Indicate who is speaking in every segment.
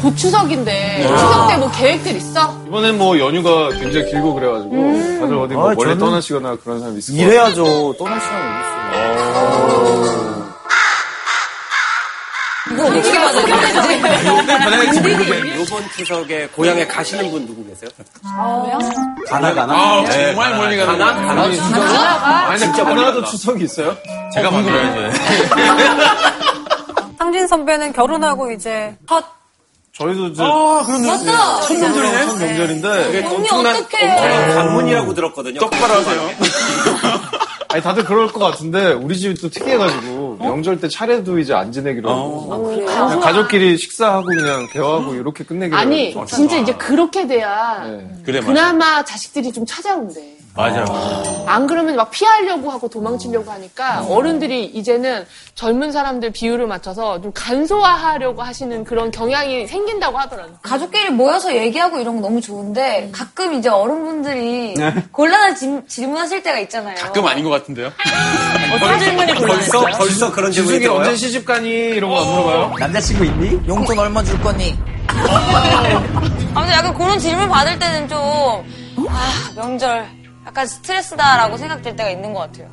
Speaker 1: 곧 추석인데 추석 때 뭐 계획들 있어?
Speaker 2: 이번엔 뭐 연휴가 굉장히 길고 그래가지고
Speaker 1: 음.
Speaker 2: 다들 어디 뭐
Speaker 3: 아,
Speaker 2: 멀리
Speaker 3: 저는-
Speaker 2: 떠나시거나 그런 사람 있을 것
Speaker 3: 일해야죠. 떠날 시간이 어딨어요.
Speaker 4: 요번 추석에 고향에 가시는 분 누구 계세요?
Speaker 3: 가나, 가나?
Speaker 5: 아, 정말 멀리 가는
Speaker 4: 가나?
Speaker 5: 거.
Speaker 4: 가나?
Speaker 2: 아니 진짜 하나도 추석이 있어요?
Speaker 5: 제가 만들어야죠.
Speaker 6: 상진 선배는 결혼하고 이제 첫
Speaker 2: 저희도 저
Speaker 5: 아, 그렇네.
Speaker 2: 첫 명절이네. 첫 명절인데
Speaker 4: 그게 엄청난, 엄청난 관문이라고 들었거든요.
Speaker 5: 똑바로 하세요.
Speaker 2: 아니 다들 그럴 것 같은데 우리 집이 또 특이해가지고 명절 때 차례도 이제 안 지내기로 하고 그냥 가족끼리 식사하고 그냥 대화하고 이렇게 끝내기로
Speaker 1: 아니. 진짜 이제 그렇게 돼야
Speaker 2: 네.
Speaker 5: 그래, 맞아.
Speaker 1: 그나마 자식들이 좀 찾아온대.
Speaker 5: 맞아.
Speaker 1: 안 그러면 막 피하려고 하고 도망치려고 하니까 어른들이 이제는 젊은 사람들 비율을 맞춰서 좀 간소화하려고 하시는 그런 경향이 생긴다고 하더라고요.
Speaker 7: 가족끼리 모여서 얘기하고 이런 거 너무 좋은데 가끔 이제 어른분들이 곤란한 질- 질문하실 때가 있잖아요.
Speaker 5: 가끔 아닌 것 같은데요?
Speaker 7: 어떤 질문이
Speaker 4: 벌써, 벌써 그런 질문이
Speaker 2: 지숙이
Speaker 4: 들어요?
Speaker 2: 언제 시집 가니 이런 거 안 물어봐요?
Speaker 3: 남자친구 있니? 용돈 얼마 줄 거니?
Speaker 7: 아무튼 약간 그런 질문 받을 때는 좀, 아, 명절, 약간 스트레스다라고 생각될 때가 있는 것 같아요.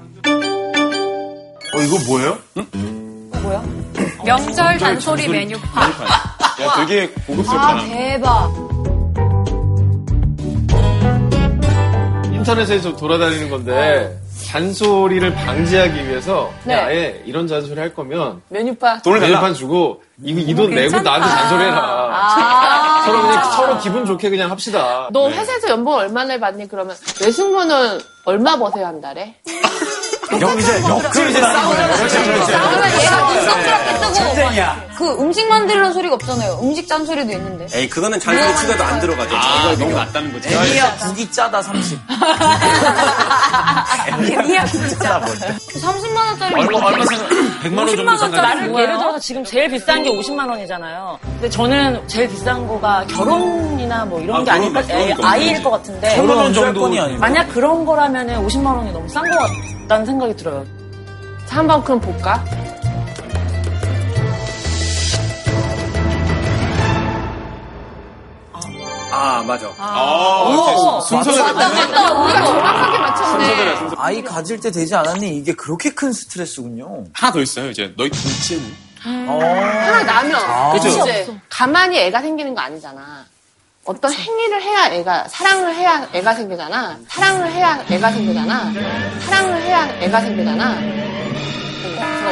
Speaker 5: 어, 이거 뭐예요?
Speaker 7: 뭐야?
Speaker 6: 명절 잔소리 메뉴판.
Speaker 5: 야, 되게
Speaker 7: 아,
Speaker 5: 고급스럽잖아.
Speaker 7: 대박.
Speaker 2: 인터넷에서 돌아다니는 건데 잔소리를 방지하기 위해서
Speaker 1: 네.
Speaker 2: 아예 이런 잔소리 할 거면
Speaker 1: 메뉴판.
Speaker 5: 돈을.
Speaker 2: 메뉴판 주고 이 돈 내고. 나한테 잔소리해라.
Speaker 1: 아.
Speaker 2: 서로 그냥 서로 기분 좋게 그냥 합시다.
Speaker 1: 너 회사에서 연봉 얼마나 받니? 그러면 외숙모는 얼마 버세요 한 달에?
Speaker 3: 영, 이제 거예요. 그렇지, 그렇지.
Speaker 7: 그러면 얘가 눈썹스럽게 뜨고,
Speaker 3: 전쟁이야.
Speaker 7: 그 음식 만들려는 소리가 없잖아요. 음식 잔소리도 있는데.
Speaker 4: 에이, 그거는 잔소리 추가도 안 들어가죠.
Speaker 5: 아, 너무 낫다는 거지.
Speaker 3: 애니야 국이 짜다 30. 애니야 국이 짜다 뭐.
Speaker 7: 30만 원짜리
Speaker 5: 얼마, 얼마 생각, 100만 원 정도 생각.
Speaker 8: 나는 예를 들어서 지금 제일 비싼 게 50만 원이잖아요. 근데 저는 제일 비싼 거가 결혼이나 뭐 이런
Speaker 5: 아,
Speaker 8: 게 아닐까. 아이일 것 같은데.
Speaker 3: 결혼 원 정도는 아니고.
Speaker 8: 만약 그런 거라면은 50만 원이 너무 싼것 같다는 생각 이 들어요.
Speaker 1: 자, 한번 그럼 볼까?
Speaker 4: 아, 맞아.
Speaker 5: 아, 순서가
Speaker 1: 맞다. 우리가 정확하게 맞췄네.
Speaker 3: 아이 가질 때 되지 않았니? 이게 그렇게 큰 스트레스군요.
Speaker 5: 하나 더 있어요, 이제. 너희 둘째는?
Speaker 1: 하나 나면
Speaker 5: 그죠?
Speaker 1: 이제 가만히 애가 생기는 거 아니잖아. 어떤 행위를 해야 애가 사랑을 해야 애가 생기잖아. 사랑을 해야 애가 생기잖아. 사랑을 해야 애가 생기잖아.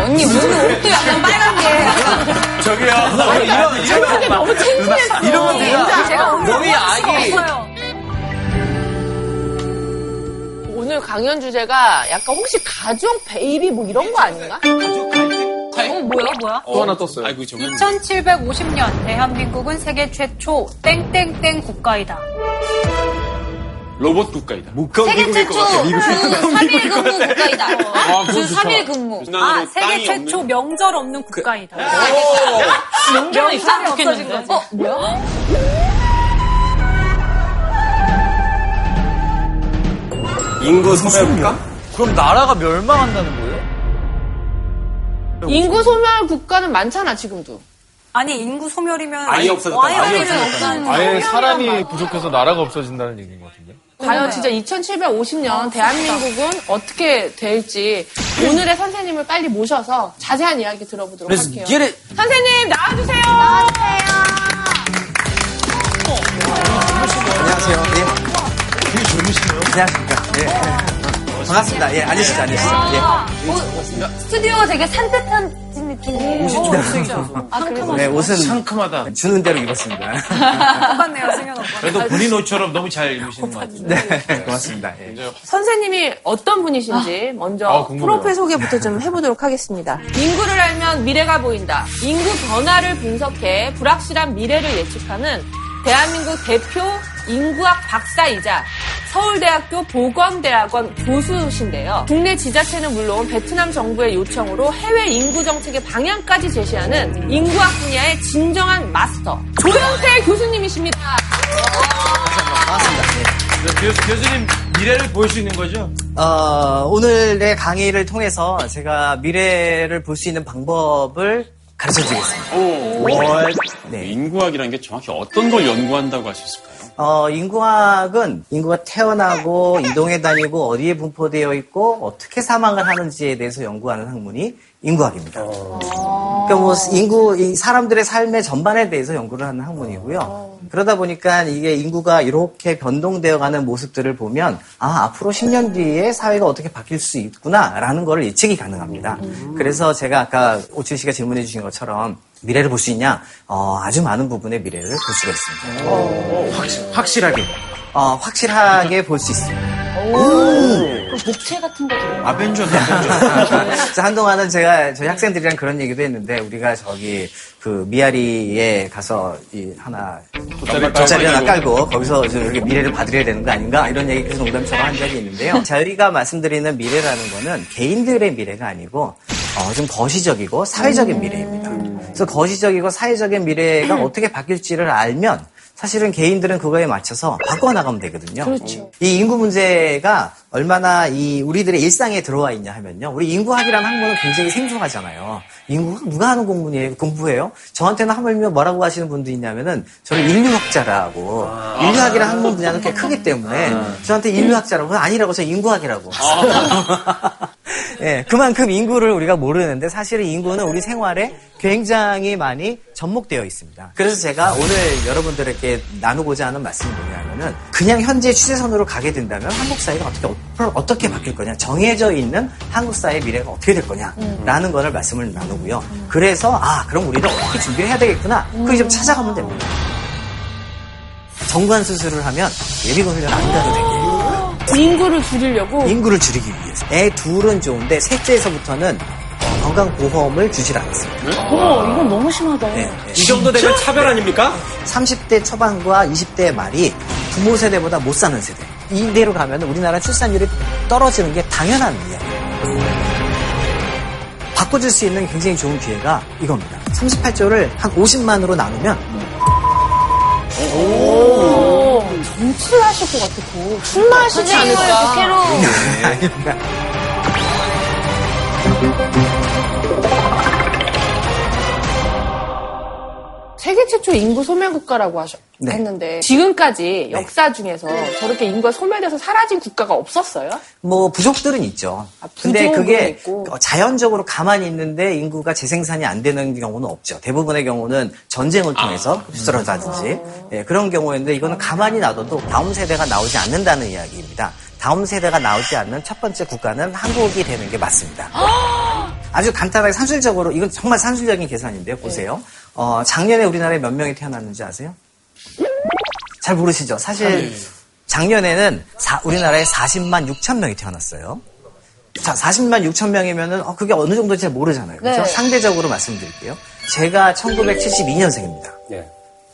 Speaker 7: 언니 몸이 옷도 약간 빨간 게.
Speaker 5: 저기요.
Speaker 3: 이런,
Speaker 1: 생각이 너무 창피해서.
Speaker 3: 이러면 내가 너희 아기
Speaker 1: 오늘 강연 주제가 약간 혹시 가족 베이비 뭐 이런 거 아닌가?
Speaker 6: 어, 뭐야, 뭐야?
Speaker 2: 또 하나 떴어요.
Speaker 5: 아이고, 저건.
Speaker 6: 2750년 대한민국은 세계 최초 땡땡땡 국가이다.
Speaker 5: 로봇 국가이다.
Speaker 7: 세계 최초 주 3일 근무 국가이다. 주 3일 근무.
Speaker 6: 아, 세계 최초
Speaker 5: 없는.
Speaker 6: 명절 없는 국가이다.
Speaker 8: 명절은 있으면 좋겠는데.
Speaker 7: 어, 뭐야?
Speaker 4: 인구 소멸국가?
Speaker 3: 그럼 나라가 멸망한다는 거예요?
Speaker 1: 인구 소멸 국가는 많잖아 지금도.
Speaker 6: 아니, 인구 소멸이면.
Speaker 4: 아예 없어졌다.
Speaker 6: 아예
Speaker 4: 아예
Speaker 6: 없어졌다는
Speaker 2: 아예 사람이 부족해서 나라가 없어진다는 얘기인 것 같은데.
Speaker 1: 과연 진짜 2750년 대한민국은 어떻게 될지 오늘의 선생님을 빨리 모셔서 자세한 이야기 들어보도록
Speaker 3: 그래서
Speaker 1: 할게요. 선생님 나와주세요.
Speaker 3: 안녕하세요. 예. 되게 젊으시네요. 안녕하십니까. 예. 반갑습니다. 예, 앉으시죠, 앉으시죠. 예.
Speaker 7: 어, 스튜디오가 되게 산뜻한 느낌이에요. 아, 그래서
Speaker 3: 네, 옷은
Speaker 5: 상큼하다.
Speaker 3: 주는 대로 입었습니다.
Speaker 6: 똑같네요, 승현 오빠.
Speaker 5: 그래도 본인 옷처럼 너무 잘 입으시는 것 같아요.
Speaker 3: 네, 고맙습니다. 예.
Speaker 1: 선생님이 어떤 분이신지 먼저
Speaker 2: 아.
Speaker 1: 프로필 소개부터 좀 해보도록 하겠습니다. 인구를 알면 미래가 보인다. 인구 변화를 분석해 불확실한 미래를 예측하는 대한민국 대표 인구학 박사이자 서울대학교 보건대학원 교수신데요. 국내 지자체는 물론 베트남 정부의 요청으로 해외 인구 정책의 방향까지 제시하는 인구학 분야의 진정한 마스터 조영태 교수님이십니다.
Speaker 3: 반갑습니다. 예.
Speaker 5: 교수, 교수님 미래를 보일 수 있는 거죠?
Speaker 3: 어, 오늘의 강의를 통해서 제가 미래를 볼 수 있는 방법을 가르쳐 드리겠습니다.
Speaker 5: 오.
Speaker 3: 월,
Speaker 9: 네.
Speaker 5: 인구학이라는 게 정확히 어떤 걸 연구한다고 할 수 있을까요?
Speaker 9: 어, 인구학은 인구가 태어나고 이동해 다니고 어디에 분포되어 있고 어떻게 사망을 하는지에 대해서 연구하는 학문이 인구학입니다. 그러니까 뭐 인구 이 사람들의 삶의 전반에 대해서 연구를 하는 학문이고요. 그러다 보니까 이게 인구가 이렇게 변동되어가는 모습들을 보면 아 앞으로 10년 뒤에 사회가 어떻게 바뀔 수 있구나라는 거를 예측이 가능합니다. 그래서 제가 아까 오칠 씨가 질문해 주신 것처럼 미래를 볼 수 있냐? 어, 아주 많은 부분의 미래를 볼 수가 있습니다.
Speaker 2: 확실하게.
Speaker 9: 어, 확실하게 볼 수 있습니다.
Speaker 8: 그럼 복채 같은 거
Speaker 5: 아벤져.
Speaker 9: 그래서 한동안은 제가 저희 학생들이랑 그런 얘기도 했는데 우리가 저기 그 미아리에 가서 이 하나 돗자리 하나 깔고 거기서 저 이렇게 미래를 봐드려야 되는 거 아닌가 이런 얘기 계속 농담처럼 한 적이 있는데요. 저희가 말씀드리는 미래라는 거는 개인들의 미래가 아니고 어, 좀 거시적이고 사회적인 미래입니다. 그래서 거시적이고 사회적인 미래가 어떻게 바뀔지를 알면 사실은 개인들은 그거에 맞춰서 바꿔나가면 되거든요. 이 인구 문제가 얼마나 이 우리들의 일상에 들어와 있냐 하면요. 우리 인구학이라는 학문은 굉장히 생소하잖아요. 인구학 누가 하는 공부예요? 공부예요? 저한테는 하물며 뭐라고 하시는 분도 있냐면은 저를 인류학자라고 인류학이라는 학문 분야는 꽤 크기 때문에 저한테 인류학자라고 아니라고 저 인구학이라고. 예, 그만큼 인구를 우리가 모르는데 사실은 인구는 우리 생활에 굉장히 많이 접목되어 있습니다. 그래서 제가 오늘 여러분들에게 나누고자 하는 말씀이 뭐냐면은 그냥 현재 추세선으로 가게 된다면 한국 사회가 어떻게 어떻게 바뀔 거냐, 정해져 있는 한국 사회의 미래가 어떻게 될 거냐라는 거를 말씀을 나누고요. 그래서 아 그럼 우리도 어떻게 준비해야 되겠구나. 그게 좀 찾아가면 됩니다. 정관 수술을 하면 예비군 훈련 안 가도 되게.
Speaker 10: 인구를 줄이려고
Speaker 9: 인구를 줄이기 위해서. 애 둘은 좋은데 셋째에서부터는 어, 건강보험을 주질 않습니다.
Speaker 8: 어머, 이건 너무 심하다.
Speaker 9: 네, 네.
Speaker 4: 이 정도 되면 차별 아닙니까?
Speaker 9: 30대 초반과 20대 말이 부모 세대보다 못 사는 세대. 이대로 가면 우리나라 출산율이 떨어지는 게 당연한 이야기예요. 바꿔줄 수 있는 굉장히 좋은 기회가 이겁니다. 38조를 한 50만으로 나누면
Speaker 10: 정 치를 하실 것 같고
Speaker 7: 술 마시지 않을까? 국회로.
Speaker 10: 세계 최초 인구 소멸 국가라고 하셨,
Speaker 9: 네.
Speaker 10: 했는데 지금까지 역사 중에서 저렇게 인구가 소멸돼서 사라진 국가가 없었어요?
Speaker 9: 뭐 부족들은 있죠.
Speaker 10: 아,
Speaker 9: 근데
Speaker 10: 부족은
Speaker 9: 그게
Speaker 10: 있고.
Speaker 9: 어, 자연적으로 가만히 있는데 인구가 재생산이 안 되는 경우는 없죠. 대부분의 경우는 전쟁을 통해서 흡수라든지 예, 그런 경우인데 이거는 가만히 놔둬도 다음 세대가 나오지 않는다는 이야기입니다. 다음 세대가 나오지 않는 첫 번째 국가는 한국이 되는 게 맞습니다. 아주 간단하게 산술적으로 이건 정말 산술적인 계산인데요. 보세요. 어, 작년에 우리나라에 몇 명이 태어났는지 아세요? 잘 모르시죠? 사실 작년에는 사- 우리나라에 40만 6천 명이 태어났어요. 자, 40만 6천 명이면은 어, 그게 어느 정도인지 잘 모르잖아요. 그렇죠?
Speaker 10: 네.
Speaker 9: 상대적으로 말씀드릴게요. 제가 1972년생입니다.
Speaker 4: 네.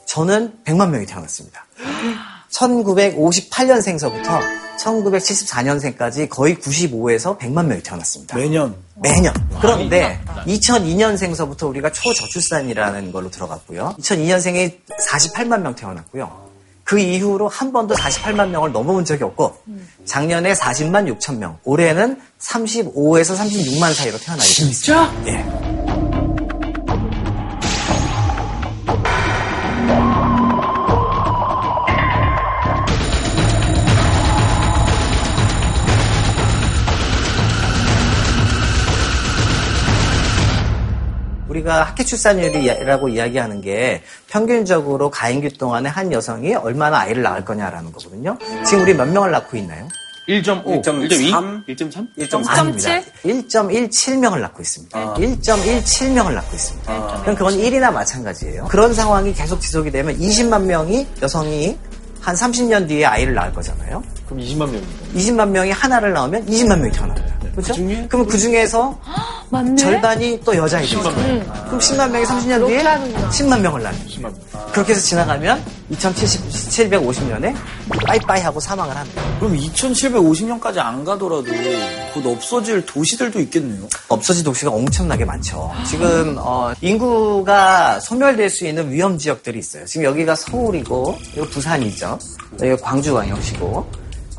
Speaker 9: 저는 100만 명이 태어났습니다. 1958년생서부터 1974년생까지 거의 95에서 100만 명이 태어났습니다.
Speaker 2: 매년.
Speaker 9: 매년. 그런데 2002년생서부터 우리가 초저출산이라는 걸로 들어갔고요. 2002년생이 48만 명 태어났고요. 그 이후로 한 번도 48만 명을 넘어온 적이 없고 작년에 40만 6천 명, 올해는 35에서 36만 사이로 태어나게 됐습니다. 진짜? 예. 우리가 학계 출산율이라고 이야기하는 게 평균적으로 가임기 동안에 한 여성이 얼마나 아이를 낳을 거냐라는 거거든요. 지금 우리 몇 명을 낳고 있나요?
Speaker 5: 1.5,
Speaker 4: 1.3?
Speaker 5: 1.2, 1.3?
Speaker 4: 1.3?
Speaker 9: 아닙니다. 1.17명을 낳고 있습니다. 1.17명을 낳고 있습니다. 그럼 그건 1이나 마찬가지예요. 그런 상황이 계속 지속이 되면 20만 명이 여성이 한 30년 뒤에 아이를 낳을 거잖아요.
Speaker 2: 그럼 20만 명입니다.
Speaker 9: 20만 명이 하나를 낳으면 20만 명이 태어납니다. 그렇죠? 그럼 그 중에서 절반이 또 여자이죠. 그럼 10만 명이 30년 뒤에 10만 명을 낳는 거예요.
Speaker 2: 10만 명.
Speaker 9: 그렇게 해서 지나가면 2750년에 빠이빠이 하고 사망을 합니다.
Speaker 3: 그럼 2750년까지 안 가더라도 곧 없어질 도시들도 있겠네요.
Speaker 9: 없어진 도시가 엄청나게 많죠. 지금 어, 인구가 소멸될 수 있는 위험 지역들이 있어요. 지금 여기가 서울이고 여기 부산이죠. 여기가 광주 광역시고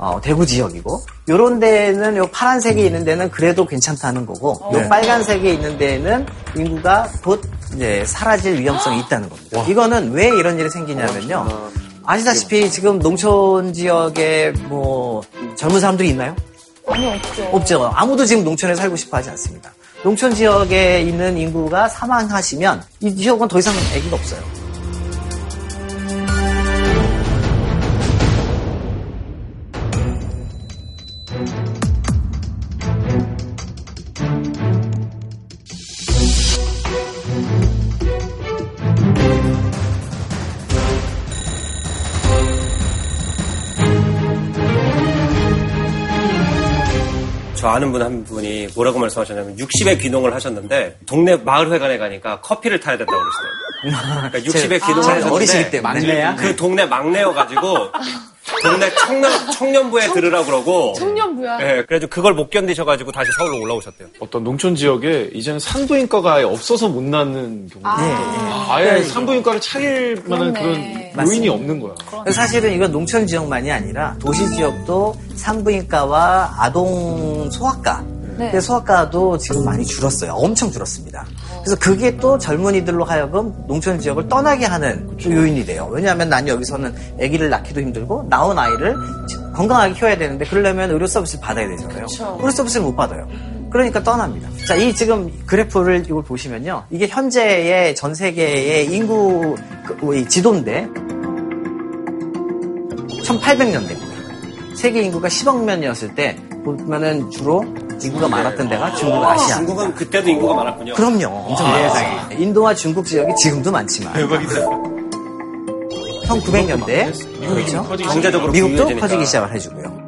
Speaker 9: 어, 대구 지역이고 요런 데는 요 파란색이 있는 데는 그래도 괜찮다는 거고 요 빨간색이 있는 데는 인구가 곧 이제 사라질 위험성이 있다는 겁니다. 이거는 왜 이런 일이 생기냐면요. 아시다시피 지금 농촌 지역에 뭐 젊은 사람들이 있나요?
Speaker 7: 아니, 없죠.
Speaker 9: 없죠. 아무도 지금 농촌에 살고 싶어 하지 않습니다. 농촌 지역에 있는 인구가 사망하시면 이 지역은 더 이상 아기가 없어요.
Speaker 4: 아는 분 한 분이 뭐라고 말씀하셨냐면 60의 귀농을 하셨는데 동네 마을회관에 가니까 커피를 타야 된다고 그러시더라고요. 그러니까 60의 귀농을
Speaker 9: 제
Speaker 4: 하셨는데
Speaker 9: 어리시기 때 막내야?
Speaker 4: 그 동네 막내여가지고 동네 청년, 청년부에 들으라고 그러고
Speaker 10: 청년부야.
Speaker 4: 예, 그래가지고 그걸 못 견디셔가지고 다시 서울로 올라오셨대요.
Speaker 2: 어떤 농촌 지역에 이제는 산부인과가 아예 없어서 못 낳는 경우가
Speaker 9: 네,
Speaker 2: 있어요. 아예 산부인과를 차릴 만한 그런 요인이 없는 거야.
Speaker 9: 그래서 사실은 이건 농촌 지역만이 아니라 도시 지역도 산부인과와 아동 소아과 근데 소아과도 지금 많이 줄었어요. 엄청 줄었습니다. 그래서 그게 또 젊은이들로 하여금 농촌 지역을 떠나게 하는 요인이 돼요. 왜냐하면 난 여기서는 아기를 낳기도 힘들고 낳은 아이를 건강하게 키워야 되는데 그러려면 의료 서비스를 받아야 되잖아요. 의료 서비스를 못 받아요. 그러니까 떠납니다. 자, 이 지금 그래프를 이걸 보시면요. 이게 현재의 전 세계의 인구 그, 이 지도인데 1800년대입니다. 세계 인구가 10억 명이었을 때 보면은 주로 인구가 많았던 데가 중국, 아시아.
Speaker 4: 중국은 그때도 인구가 많았군요.
Speaker 9: 그럼요. 엄청 많았어요. 인도와 중국 지역이 지금도 많지만.
Speaker 2: 대박이다.
Speaker 9: 1900년대 그렇죠.
Speaker 4: 경제적으로
Speaker 9: 미국도. 커지기 시작을 해주고요.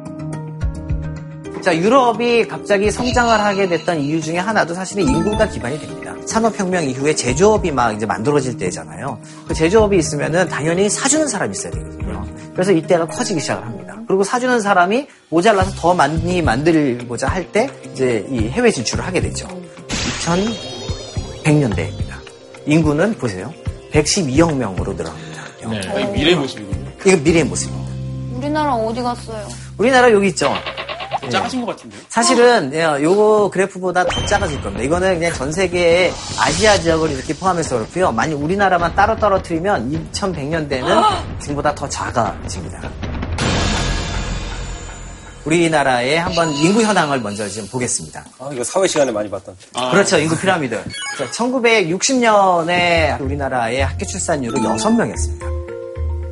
Speaker 9: 자, 유럽이 갑자기 성장을 하게 됐던 이유 중에 하나도 사실은 인구가 기반이 됩니다. 산업혁명 이후에 제조업이 막 이제 만들어질 때잖아요. 그 제조업이 있으면은 당연히 사주는 사람이 있어야 되거든요. 그래서 이때가 커지기 시작을 합니다. 그리고 사주는 사람이 모자라서 더 많이 만들고자 할 때 이제 이 해외 진출을 하게 되죠. 2100년대입니다. 인구는 보세요. 112억 명으로 늘어납니다.
Speaker 5: 네, 거의 미래 모습이군요.
Speaker 9: 이거 미래의 모습입니다.
Speaker 7: 우리나라 어디 갔어요?
Speaker 9: 우리나라 여기 있죠.
Speaker 5: 작아진 것 같은데요?
Speaker 9: 사실은 예, 요거 그래프보다 더 작아질 겁니다. 이거는 그냥 전 세계의 아시아 지역을 이렇게 포함해서 그렇고요. 만약 우리나라만 따로 떨어뜨리면 2100년대는 지금보다 더 작아집니다. 우리나라의 한번 인구 현황을 먼저 지금 보겠습니다.
Speaker 4: 아, 이거 사회 시간에 많이 봤던.
Speaker 9: 그렇죠. 인구 피라미드. 1960년에 우리나라의 합계 출산율은 6명이었습니다.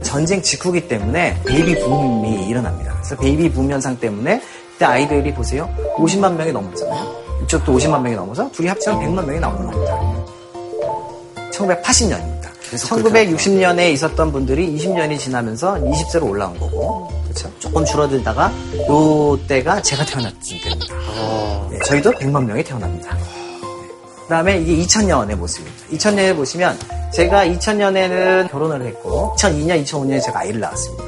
Speaker 9: 전쟁 직후기 때문에 베이비 붐이 일어납니다. 그래서 베이비 붐 현상 때문에 그때 아이들이 보세요. 50만 명이 넘었잖아요. 이쪽도 50만 명이 넘어서 둘이 합치면 100만 명이 나오는 겁니다. 1980년입니다. 1960년에 있었던 분들이 20년이 지나면서 20세로 올라온 거고, 그렇죠. 조금 줄어들다가 요 때가 제가 태어났을 때입니다. 네, 저희도 100만 명이 태어납니다. 그 다음에 이게 2000년의 모습입니다. 2000년에 보시면 제가 2000년에는 결혼을 했고 2002년, 2005년에 제가 아이를 낳았습니다.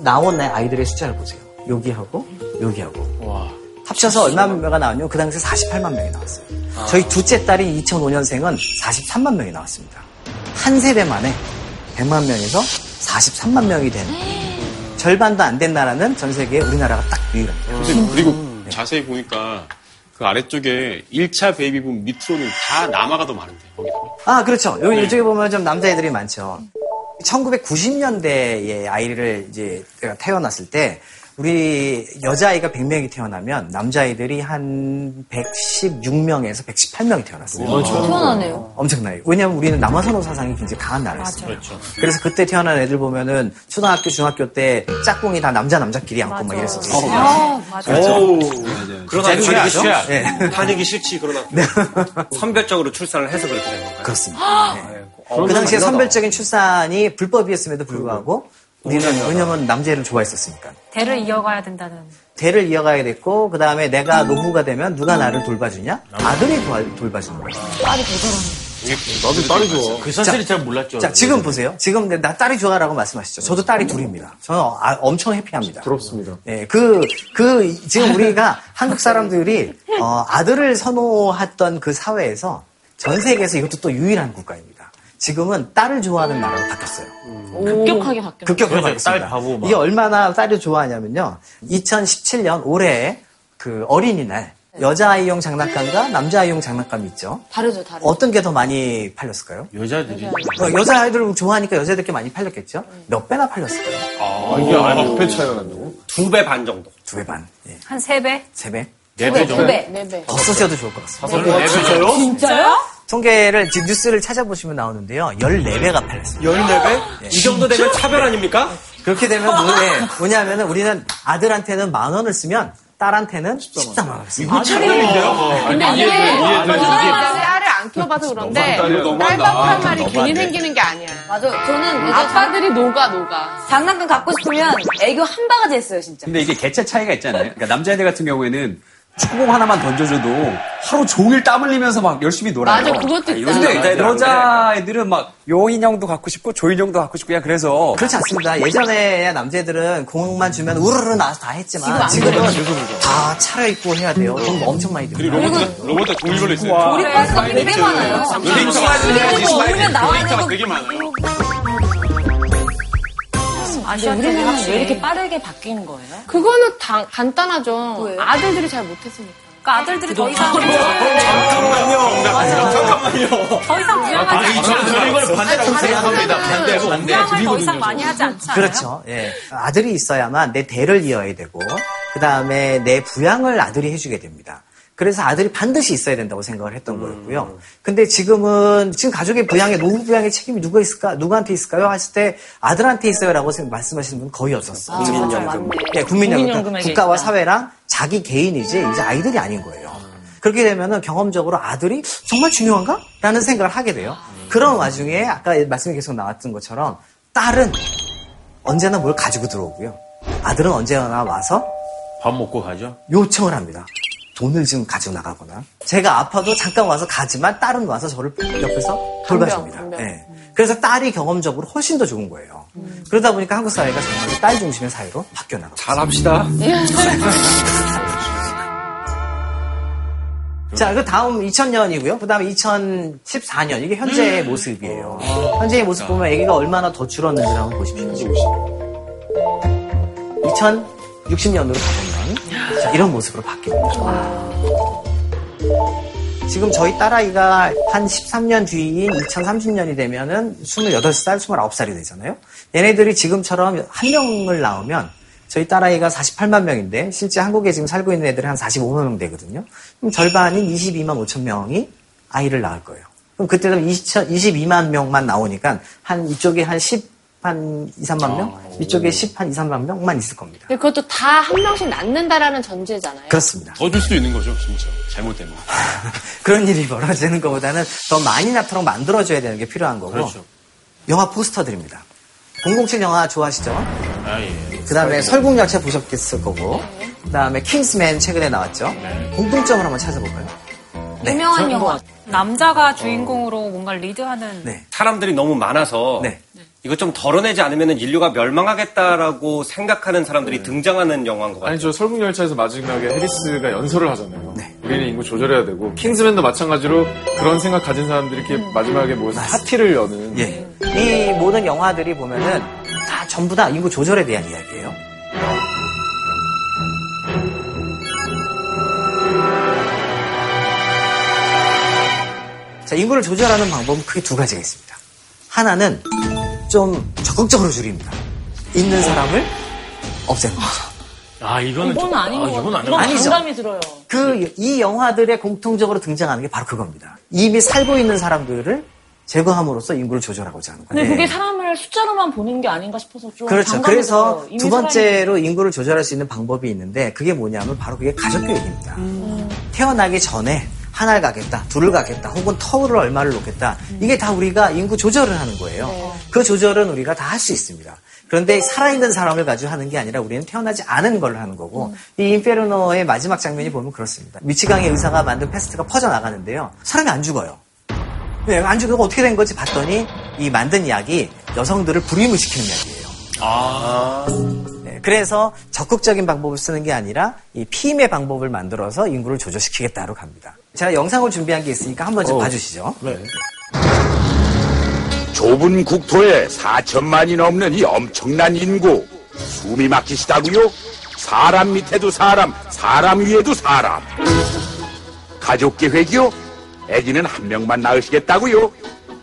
Speaker 9: 나온 아이들의 숫자를 보세요. 여기하고 여기하고 합쳐서 얼마가 나왔냐면 그 당시에 48만 명이 나왔어요. 저희 둘째 딸인 2005년생은 43만 명이 나왔습니다. 한 세대 만에 100만 명에서 43만 명이 된 절반도 안 된 나라는 전 세계에 우리나라가 딱 유일합니다.
Speaker 5: 선생님, 그리고 자세히 보니까 그 아래쪽에 1차 베이비붐 밑으로는 다 남아가 더 많은데, 거기다.
Speaker 9: 아, 그렇죠. 여기 이쪽에 보면 좀 남자애들이 많죠. 1990년대에 아이를 이제 태어났을 때 우리 여자아이가 100명이 태어나면 남자아이들이 한 116명에서 118명이 태어났어요.
Speaker 7: 태어나네요.
Speaker 9: 엄청나요. 왜냐하면 우리는 남아선호 사상이 굉장히 강한 나라였어요.
Speaker 5: 그렇죠.
Speaker 9: 그래서 그때 태어난 애들 보면은 초등학교, 중학교 때 짝꿍이 다 남자 남자끼리 앉고 막 이랬었어요.
Speaker 6: 아, 맞아.
Speaker 4: 그러다
Speaker 9: 진짜
Speaker 4: 다니기.
Speaker 9: 네.
Speaker 4: 다니기 싫지, 그러다. 선별적으로 출산을 해서 그렇게 된 건가요?
Speaker 9: 그렇습니다. 네.
Speaker 4: 어,
Speaker 9: 그 당시에. 선별적인 출산이 불법이었음에도 불구하고 우리는 왜냐면 남자애를 좋아했었으니까.
Speaker 6: 대를 이어가야 된다는.
Speaker 9: 대를 이어가야 됐고 그 다음에 내가 노후가 되면 누가 나를 돌봐주냐? 아들이 도와- 돌봐주는 거예요.
Speaker 2: 나도 딸이 좋아.
Speaker 5: 그 사실을 잘 몰랐죠.
Speaker 9: 자 지금 보세요. 지금 내- 나 딸이 좋아라고 말씀하시죠. 저도 딸이 둘입니다. 저는 아- 엄청 해피합니다.
Speaker 2: 부럽습니다.
Speaker 9: 예, 그, 그, 지금 우리가 한국 사람들이, 어, 아들을 선호했던 그 사회에서 전 세계에서 이것도 또 유일한 국가입니다. 지금은 딸을 좋아하는 나라로 바뀌었어요.
Speaker 8: 급격하게 바뀌었어요.
Speaker 9: 급격하게 바뀌었습니다.
Speaker 3: 딸.
Speaker 9: 이게 얼마나 딸을 좋아하냐면요. 2017년 올해 그 어린이날 여자아이용 장난감과 남자아이용 장난감이 있죠.
Speaker 7: 다르죠, 다르죠.
Speaker 9: 어떤 게 더 많이 팔렸을까요?
Speaker 3: 여자들이.
Speaker 9: 어, 여자아이들 좋아하니까 여자들께 많이 팔렸겠죠? 몇 배나 팔렸을까요?
Speaker 2: 아, 이게 몇배 차이가 난다고?
Speaker 4: 두 배 반 정도.
Speaker 9: 두 배 반. 예.
Speaker 6: 한세 배?
Speaker 9: 세 배?
Speaker 3: 네 배 정도.
Speaker 7: 네, 네, 네.
Speaker 9: 더 쓰셔도 좋을 것 같습니다.
Speaker 3: 네배 쳐요?
Speaker 8: 진짜요?
Speaker 9: 통계를 지금 뉴스를 찾아보시면 나오는데요. 14배가 팔렸습니다.
Speaker 4: 14배? 이 정도 되면 차별 아닙니까?
Speaker 9: 그렇게 되면 뭐에 뭐냐면은 우리는 아들한테는 만 원을 쓰면 딸한테는 14만 원을 씁니다.
Speaker 10: 근데 이게 딸을 안 키워봐서 그런데 딸바보란 말이 괜히 생기는 게 아니야.
Speaker 7: 맞아. 저는 이제
Speaker 10: 아빠들이 녹아 녹아.
Speaker 7: 장난감 갖고 싶으면 애교 한 바가지 했어요, 진짜.
Speaker 11: 근데 이게 개체 차이가 있잖아요. 그러니까 남자애들 같은 경우에는 축구공 하나만 던져줘도 하루 종일 땀 흘리면서 막 열심히 놀아요.
Speaker 10: 맞아, 그것도 있다.
Speaker 11: 근데 여자애들은 막 요인형도 갖고 싶고 조인형도 갖고 싶고 그냥 그래서
Speaker 9: 그렇지 않습니다. 예전에 남자들은 공만 주면 우르르 나와서 다 했지만 지금은 다 차려입고 해야 돼요. 돈 엄청 많이
Speaker 5: 그리고
Speaker 9: 듭니다.
Speaker 5: 로봇, 종이 걸려 있어요.
Speaker 7: 우리 버스가 되게 많아요. 그리고 되고
Speaker 5: 되게 많아요.
Speaker 8: 근데 우리는 왜 이렇게 빠르게 바뀌는 거예요?
Speaker 10: 그거는 당- 간단하죠.
Speaker 7: 왜요?
Speaker 10: 아들들이 잘 못했으니까.
Speaker 6: 그러니까 아들들이 더 이상 더 이상 부양하지
Speaker 2: 저는 이걸 반대라고 생각합니다. 반대고 반대.
Speaker 6: 부양을 더 이상 많이 하지 않잖아요.
Speaker 9: 그렇죠. 예. 아들이 있어야만 내 대를 이어야 되고, 그 다음에 내 부양을 아들이 해주게 됩니다. 그래서 아들이 반드시 있어야 된다고 생각을 했던 거였고요. 근데 지금은, 지금 가족의 부양에, 노후 부양의 책임이 누가 있을까, 누구한테 있을까요? 했을 때 아들한테 있어요라고 말씀하시는 분 거의 없었어요.
Speaker 4: 국민연금.
Speaker 9: 예, 국민연금. 국가와
Speaker 8: 있다.
Speaker 9: 사회랑 자기 개인이지, 이제 아이들이 아닌 거예요. 그렇게 되면은 경험적으로 아들이 정말 중요한가? 라는 생각을 하게 돼요. 그런 와중에 아까 말씀이 계속 나왔던 것처럼 딸은 언제나 뭘 가지고 들어오고요. 아들은 언제나 와서
Speaker 3: 밥 먹고 가죠?
Speaker 9: 요청을 합니다. 돈을 좀 가지고 나가거나. 제가 아파도 잠깐 와서 가지만 딸은 와서 저를 옆에서 돌봐줍니다. 예. 그래서 딸이 경험적으로 훨씬 더 좋은 거예요. 그러다 보니까 한국 사회가 정말 딸 중심의 사회로 바뀌어 나가고.
Speaker 11: 잘합시다.
Speaker 9: 자, 그 다음 2000년이고요. 그 다음에 2014년. 이게 현재의 모습이에요. 현재의 모습 보면 아기가 얼마나 더 줄었는지 한번 보십시오. 2060년으로 가보면 자, 이런 모습으로 바뀝니다. 지금 저희 딸아이가 한 13년 뒤인 2030년이 되면은 28살, 29살이 되잖아요. 얘네들이 지금처럼 한 명을 낳으면 저희 딸아이가 48만 명인데 실제 한국에 지금 살고 있는 애들이 한 45만 명 되거든요. 그럼 절반인 22만 5천 명이 아이를 낳을 거예요. 그럼 그때 되면 20, 22만 명만 나오니까 한 이쪽에 한 10, 한 2, 3만 명? 이쪽에 10, 한 2, 3만 명만 있을 겁니다.
Speaker 10: 근데 그것도 다 한 명씩 낳는다라는 전제잖아요.
Speaker 9: 그렇습니다.
Speaker 5: 더 줄 수도 있는 거죠, 진짜. 잘못되면.
Speaker 9: 그런 일이 벌어지는 것보다는 더 많이 낳도록 만들어줘야 되는 게 필요한 거고.
Speaker 3: 그렇죠.
Speaker 9: 영화 포스터들입니다. 007 영화 좋아하시죠?
Speaker 3: 아, 예.
Speaker 9: 그 다음에 설국열차 보셨겠을 거고. 그 다음에 킹스맨 최근에 나왔죠? 공통점을 한번 찾아볼까요? 네.
Speaker 7: 유명한 영화.
Speaker 6: 남자가 주인공으로 뭔가 리드하는
Speaker 9: 네.
Speaker 4: 사람들이 너무 많아서
Speaker 9: 네.
Speaker 4: 이거 좀 덜어내지 않으면 인류가 멸망하겠다라고 생각하는 사람들이 등장하는 영화인 것 같아요.
Speaker 2: 아니 저 설국열차에서 마지막에 해리스가 연설을 하잖아요. 우리는 인구 조절해야 되고 킹스맨도 마찬가지로 그런 생각 가진 사람들이 이렇게 마지막에 모여서 파티를 여는
Speaker 9: 예. 이 모든 영화들이 보면은 다 전부 다 인구 조절에 대한 이야기예요. 자, 인구를 조절하는 방법은 크게 두 가지가 있습니다. 하나는 좀 적극적으로 줄입니다. 있는 사람을 없애는 거죠.
Speaker 3: 아, 이거는
Speaker 8: 이건
Speaker 3: 좀-
Speaker 8: 아닌
Speaker 3: 아,
Speaker 8: 것
Speaker 3: 이건
Speaker 8: 같아요.
Speaker 3: 아닌
Speaker 8: 그런
Speaker 9: 아니죠.
Speaker 8: 감감이 들어요.
Speaker 9: 그, 이 영화들에 공통적으로 등장하는 게 바로 그겁니다. 이미 살고 있는 사람들을 제거함으로써 인구를 조절하고자 하는 거예요.
Speaker 8: 근데 그게 사람을 숫자로만 보는 게 아닌가 싶어서 좀
Speaker 9: 그렇죠. 그래서 두
Speaker 8: 사람이-
Speaker 9: 번째로 인구를 조절할 수 있는 방법이 있는데 그게 뭐냐면 바로 그게 가족 교육입니다. 태어나기 전에 하나를 갖겠다, 둘을 갖겠다, 혹은 터울을 얼마를 놓겠다. 이게 다 우리가 인구 조절을 하는 거예요. 그 조절은 우리가 다 할 수 있습니다. 그런데 살아있는 사람을 가지고 하는 게 아니라 우리는 태어나지 않은 걸 하는 거고 이 인페르노의 마지막 장면이 보면 그렇습니다. 미치광이 의사가 만든 페스트가 퍼져나가는데요. 사람이 안 죽어요. 왜? 안 죽고 어떻게 된 거지 봤더니 이 만든 약이 여성들을 불임을 시키는 약이에요. 네, 그래서 적극적인 방법을 쓰는 게 아니라 이 피임의 방법을 만들어서 인구를 조절시키겠다로 갑니다. 제가 영상을 준비한 게 있으니까 한번 좀
Speaker 2: 어.
Speaker 9: 봐주시죠.
Speaker 2: 네.
Speaker 12: 좁은 국토에 4천만이 넘는 이 엄청난 인구 숨이 막히시다고요? 사람 밑에도 사람, 사람 위에도 사람. 가족 계획이요? 아기는 한 명만 낳으시겠다고요?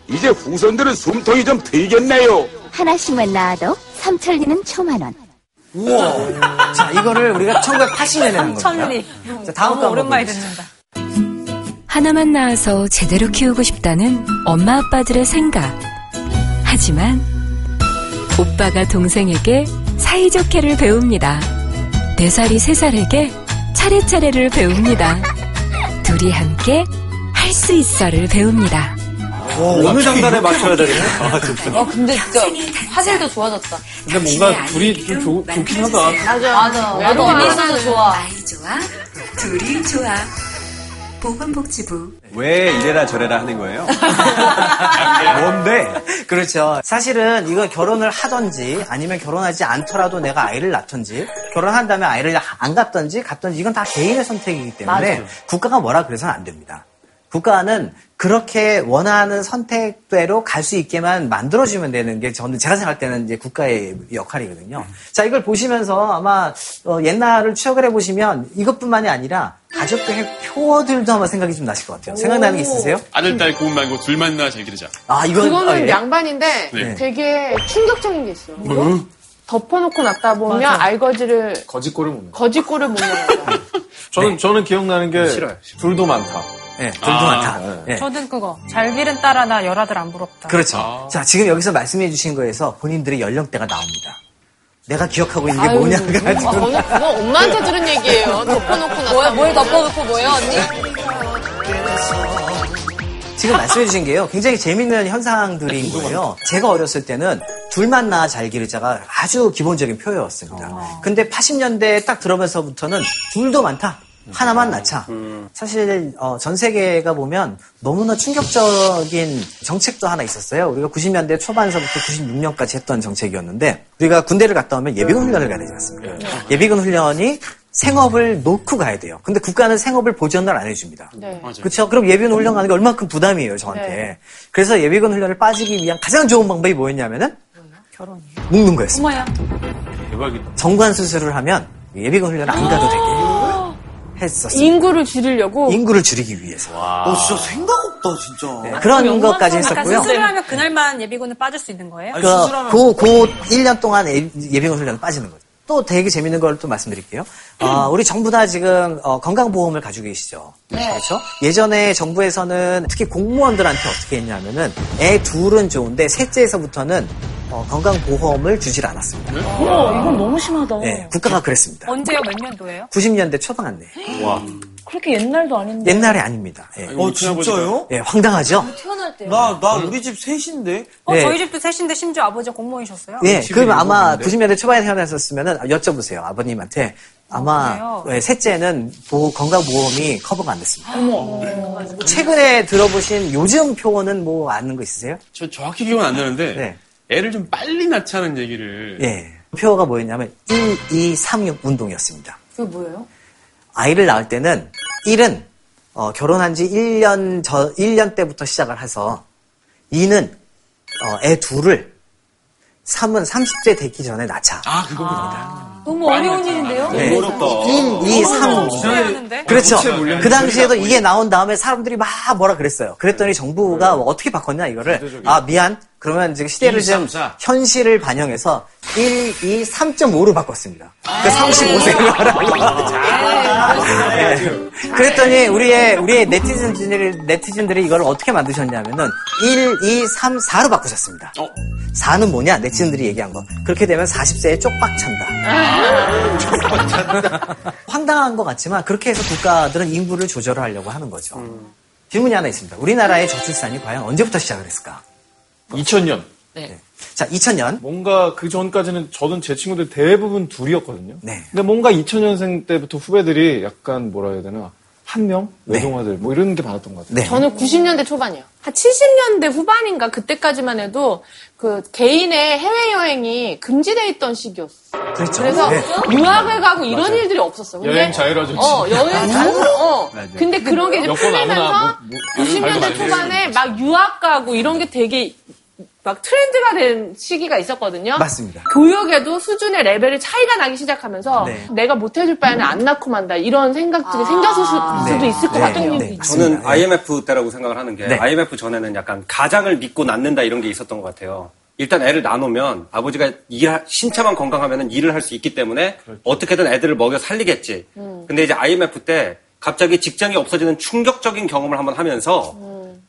Speaker 12: 이제 후손들은 숨통이 좀 트이겠네요.
Speaker 13: 하나씩만 낳아도 삼천리는 초만 원.
Speaker 9: 우와. 자, 이거를 우리가 1980년에 한 겁니다.
Speaker 6: 천리.
Speaker 9: 자, 다음 거
Speaker 6: 너무
Speaker 9: 한번
Speaker 6: 오랜만에. 듣는다.
Speaker 14: 하나만 낳아서 제대로 키우고 싶다는 엄마 아빠들의 생각. 하지만 오빠가 동생에게 사이좋게를 배웁니다. 네 살이 세 살에게 차례차례를 배웁니다. 둘이 함께 할 수 있어를 배웁니다.
Speaker 11: 어느 장단에 맞춰야 되네. 아, 진짜.
Speaker 7: 어, 근데 진짜 화질도 좋아졌다.
Speaker 2: 근데 뭔가 둘이 좀 좋, 좋긴 하다.
Speaker 7: 맞아. 맞아. 나도 재밌어서 좋아.
Speaker 14: 아이 좋아, 둘이 좋아. 보건복지부.
Speaker 11: 왜 이래라 저래라 하는 거예요? 뭔데?
Speaker 9: 그렇죠. 사실은 이건 결혼을 하든지 아니면 결혼하지 않더라도 내가 아이를 낳던지 결혼한 다음에 아이를 안 갖던지 갖던지 이건 다 개인의 선택이기 때문에
Speaker 10: 맞아요.
Speaker 9: 국가가 뭐라 그래서는 안 됩니다. 국가는 그렇게 원하는 선택대로 갈 수 있게만 만들어주면 되는 게 저는 제가 생각할 때는 이제 국가의 역할이거든요. 자, 이걸 보시면서 아마 어, 옛날을 추억을 해보시면 이것뿐만이 아니라 가족계획 표들도 아마 생각이 좀 나실 것 같아요. 생각나는 게 있으세요?
Speaker 5: 아들, 딸, 고운 말고 둘만 낳아 잘 기르자.
Speaker 9: 아, 이건
Speaker 1: 그거는
Speaker 9: 아, 예.
Speaker 1: 양반인데
Speaker 5: 네.
Speaker 1: 되게 충격적인 게 있어요.
Speaker 5: 뭐?
Speaker 1: 덮어놓고 놨다 보면
Speaker 10: 맞아.
Speaker 1: 알거지를
Speaker 2: 거짓골을 못.
Speaker 1: 거짓골을 못 먹는다.
Speaker 2: 저는 저는 기억나는 게
Speaker 9: 싫어요.
Speaker 2: 둘도 많다.
Speaker 9: 네, 둘도
Speaker 5: 아,
Speaker 9: 많다.
Speaker 2: 네.
Speaker 9: 예.
Speaker 6: 저는 그거. 잘 기른 딸아 나 열아들 안 부럽다.
Speaker 9: 그렇죠. 자, 지금 여기서 말씀해 주신 거에서 본인들의 연령대가 나옵니다. 내가 기억하고 있는 게
Speaker 1: 아유,
Speaker 9: 뭐냐가
Speaker 1: 아,
Speaker 9: 지금
Speaker 1: 그건, 그건 엄마한테 들은 얘기예요. 덮어놓고 놨다.
Speaker 7: 뭐야, 뭘 덮어놓고 뭐예요, 언니?
Speaker 9: 지금 말씀해 주신 게요. 굉장히 재밌는 현상들인 거예요. 제가 어렸을 때는 둘만 낳아 잘 기르자가 아주 기본적인 표였습니다. 근데 80년대 딱 들어면서부터는 둘도 많다. 하나만 낳자. 사실 어, 전 세계가 보면 너무나 충격적인 정책도 하나 있었어요. 우리가 90년대 초반서부터 96년까지 했던 정책이었는데 우리가 군대를 갔다 오면 예비군 훈련을 가야 되지 않습니까? 예비군 훈련이 생업을 놓고 가야 돼요. 근데 국가는 생업을 보전을 안 해줍니다.
Speaker 1: 네.
Speaker 9: 그렇죠. 그럼 예비군 훈련 가는 게 얼마큼 부담이에요, 저한테.
Speaker 1: 네.
Speaker 9: 그래서 예비군 훈련을 빠지기 위한 가장 좋은 방법이 뭐였냐면은
Speaker 6: 결혼이.
Speaker 9: 묶는 거였습니다.
Speaker 5: 대박이다.
Speaker 9: 정관 수술을 하면 예비군 훈련 안 가도 되게 했었어요.
Speaker 1: 인구를 줄이려고
Speaker 9: 인구를 줄이기 위해서.
Speaker 3: 어, 진짜 생각 없다, 진짜.
Speaker 9: 네, 그런 것까지 했었고요.
Speaker 6: 수술을 하면 그날만 예비군을 빠질 수 있는 거예요?
Speaker 3: 아니,
Speaker 9: 그,
Speaker 3: 수술하면-
Speaker 9: 그, 그 1년 동안 예- 예비군 훈련 빠지는 거죠. 또 되게 재밌는 걸 또 말씀드릴게요. 어, 우리 정부 다 지금 어, 건강보험을 가지고 계시죠. 그렇죠? 예전에 정부에서는 특히 공무원들한테 어떻게 했냐면은 애 둘은 좋은데 셋째에서부터는 어, 건강보험을 주질 않았습니다.
Speaker 8: 어머, 이건 너무 심하다.
Speaker 9: 네, 국가가 그랬습니다.
Speaker 6: 언제요? 몇 년도예요?
Speaker 9: 90년대 초반에.
Speaker 2: 와.
Speaker 8: 그렇게 옛날도 아닌데.
Speaker 9: 옛날에 아닙니다. 예.
Speaker 3: 어, 진짜요?
Speaker 9: 예, 황당하죠?
Speaker 7: 태어날 때.
Speaker 3: 나, 나 우리 집 셋인데?
Speaker 6: 어,
Speaker 9: 네.
Speaker 6: 저희 집도 셋인데 심지어 아버지가 공무원이셨어요?
Speaker 9: 예, 그럼 아마 90년대 초반에 태어났었으면 여쭤보세요, 아버님한테. 아마? 예, 셋째는 보호- 건강보험이 커버가 안 됐습니다. 최근에 들어보신 요즘 표현은 뭐 아는 거 있으세요?
Speaker 5: 저 정확히 기억은 안 나는데
Speaker 9: 네.
Speaker 5: 애를 좀 빨리 낳자는 얘기를
Speaker 9: 예. 표어가 뭐였냐면 1, 2, 3, 6 운동이었습니다.
Speaker 7: 그게 뭐예요?
Speaker 9: 아이를 낳을 때는 1은 어, 결혼한 지 1년 저 1년 때부터 시작을 해서 2는 어, 애 둘을 3은 30세 되기 전에 낳자.
Speaker 5: 아 그거입니다.
Speaker 7: 너무 어려운 일인데요?
Speaker 9: 네.
Speaker 5: 어렵다.
Speaker 9: 1, 2, 3.
Speaker 6: 하는데?
Speaker 9: 그렇죠.
Speaker 2: 부채 물량
Speaker 9: 그 당시에도 이게 나온 다음에 사람들이 막 뭐라 그랬어요. 그랬더니 정부가 어떻게 바꿨냐 이거를 아 미안. 그러면 지금 시대를
Speaker 5: 2,
Speaker 9: 좀
Speaker 5: 3, 4.
Speaker 9: 현실을 반영해서 1, 2, 3.5로 바꿨습니다. 그 35세로 하라고. 네. 그랬더니 우리의 우리의 네티즌들이 네티즌들이 이걸 어떻게 만드셨냐면은 1, 2, 3, 4로 바꾸셨습니다.
Speaker 5: 어.
Speaker 9: 4는 뭐냐? 네티즌들이 얘기한 거. 그렇게 되면 40세에 쪽박 찬다. 황당한 것 같지만 그렇게 해서 국가들은 인구를 조절하려고 하는 거죠. 질문이 하나 있습니다. 우리나라의 저출산이 과연 언제부터 시작을 했을까?
Speaker 2: 2000년.
Speaker 10: 네.
Speaker 9: 자, 2000년.
Speaker 2: 뭔가 그 전까지는 저는 제 친구들 대부분 둘이었거든요.
Speaker 9: 네.
Speaker 2: 근데 뭔가 2000년생 때부터 후배들이 약간 뭐라 해야 되나 한 명?
Speaker 9: 네.
Speaker 2: 외동아들 뭐 이런 게 많았던 것 같아요.
Speaker 9: 네.
Speaker 1: 저는 90년대 초반이요. 한 70년대 후반인가 그때까지만 해도 그 개인의 해외 여행이 금지돼 있던 시기였어.
Speaker 9: 그렇죠.
Speaker 1: 그래서
Speaker 9: 네.
Speaker 1: 유학을 가고 이런 일들이 없었어. 근데
Speaker 2: 여행 자유라든지.
Speaker 1: 어, 여행 자유로. 어. 근데 그런 게 이제
Speaker 2: 여권 아무나
Speaker 1: 풀리면서
Speaker 2: 뭐- 뭐- 발도
Speaker 1: 90년대
Speaker 2: 많이
Speaker 1: 초반에 막 유학 가고 이런 게 되게 막 트렌드가 된 시기가 있었거든요.
Speaker 9: 맞습니다.
Speaker 1: 교육에도 수준의 레벨이 차이가 나기 시작하면서
Speaker 9: 네.
Speaker 1: 내가 못해줄 바에는 안 낳고 만다 이런 생각들이 생겼을 수,
Speaker 9: 네.
Speaker 1: 도 있을 것
Speaker 9: 네.
Speaker 1: 같아요.
Speaker 9: 네.
Speaker 4: 저는 IMF 때라고 생각을 하는 게
Speaker 9: 네.
Speaker 4: IMF 전에는 약간 가장을 믿고 낳는다 이런 게 있었던 것 같아요. 일단 애를 나누면 아버지가 일 신체만 건강하면 일을 할 수 있기 때문에 어떻게든 애들을 먹여 살리겠지. 근데 이제 IMF 때 갑자기 직장이 없어지는 충격적인 경험을 한번 하면서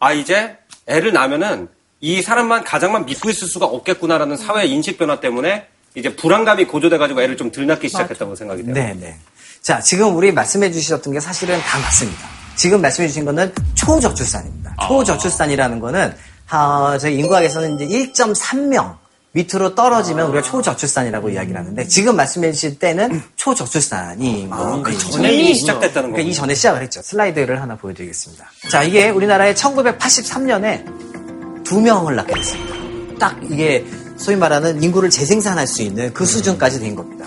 Speaker 4: 아 이제 애를 낳으면은 이 사람만 가장만 믿고 있을 수가 없겠구나라는 사회 인식 변화 때문에 이제 불안감이 고조돼가지고 애를 좀덜 낳기 시작했다고 생각이 돼요.
Speaker 9: 네, 네. 자, 지금 우리 말씀해 주셨던 게 사실은 다 맞습니다. 지금 말씀해 주신 거는 초저출산입니다. 초저출산이라는 거는 아, 저희 인구학에서는 이제 1.3명 밑으로 떨어지면 우리가 초저출산이라고 이야기를 하는데 지금 말씀해 주실 때는 초저출산이 아,
Speaker 4: 그 전에 이미 시작됐다는
Speaker 9: 그러니까 이 전에 시작을 했죠. 슬라이드를 하나 보여드리겠습니다. 자, 이게 우리나라에 1983년에 두 명을 낳게 됐습니다. 딱 이게 소위 말하는 인구를 재생산할 수 있는 그 수준까지 된 겁니다.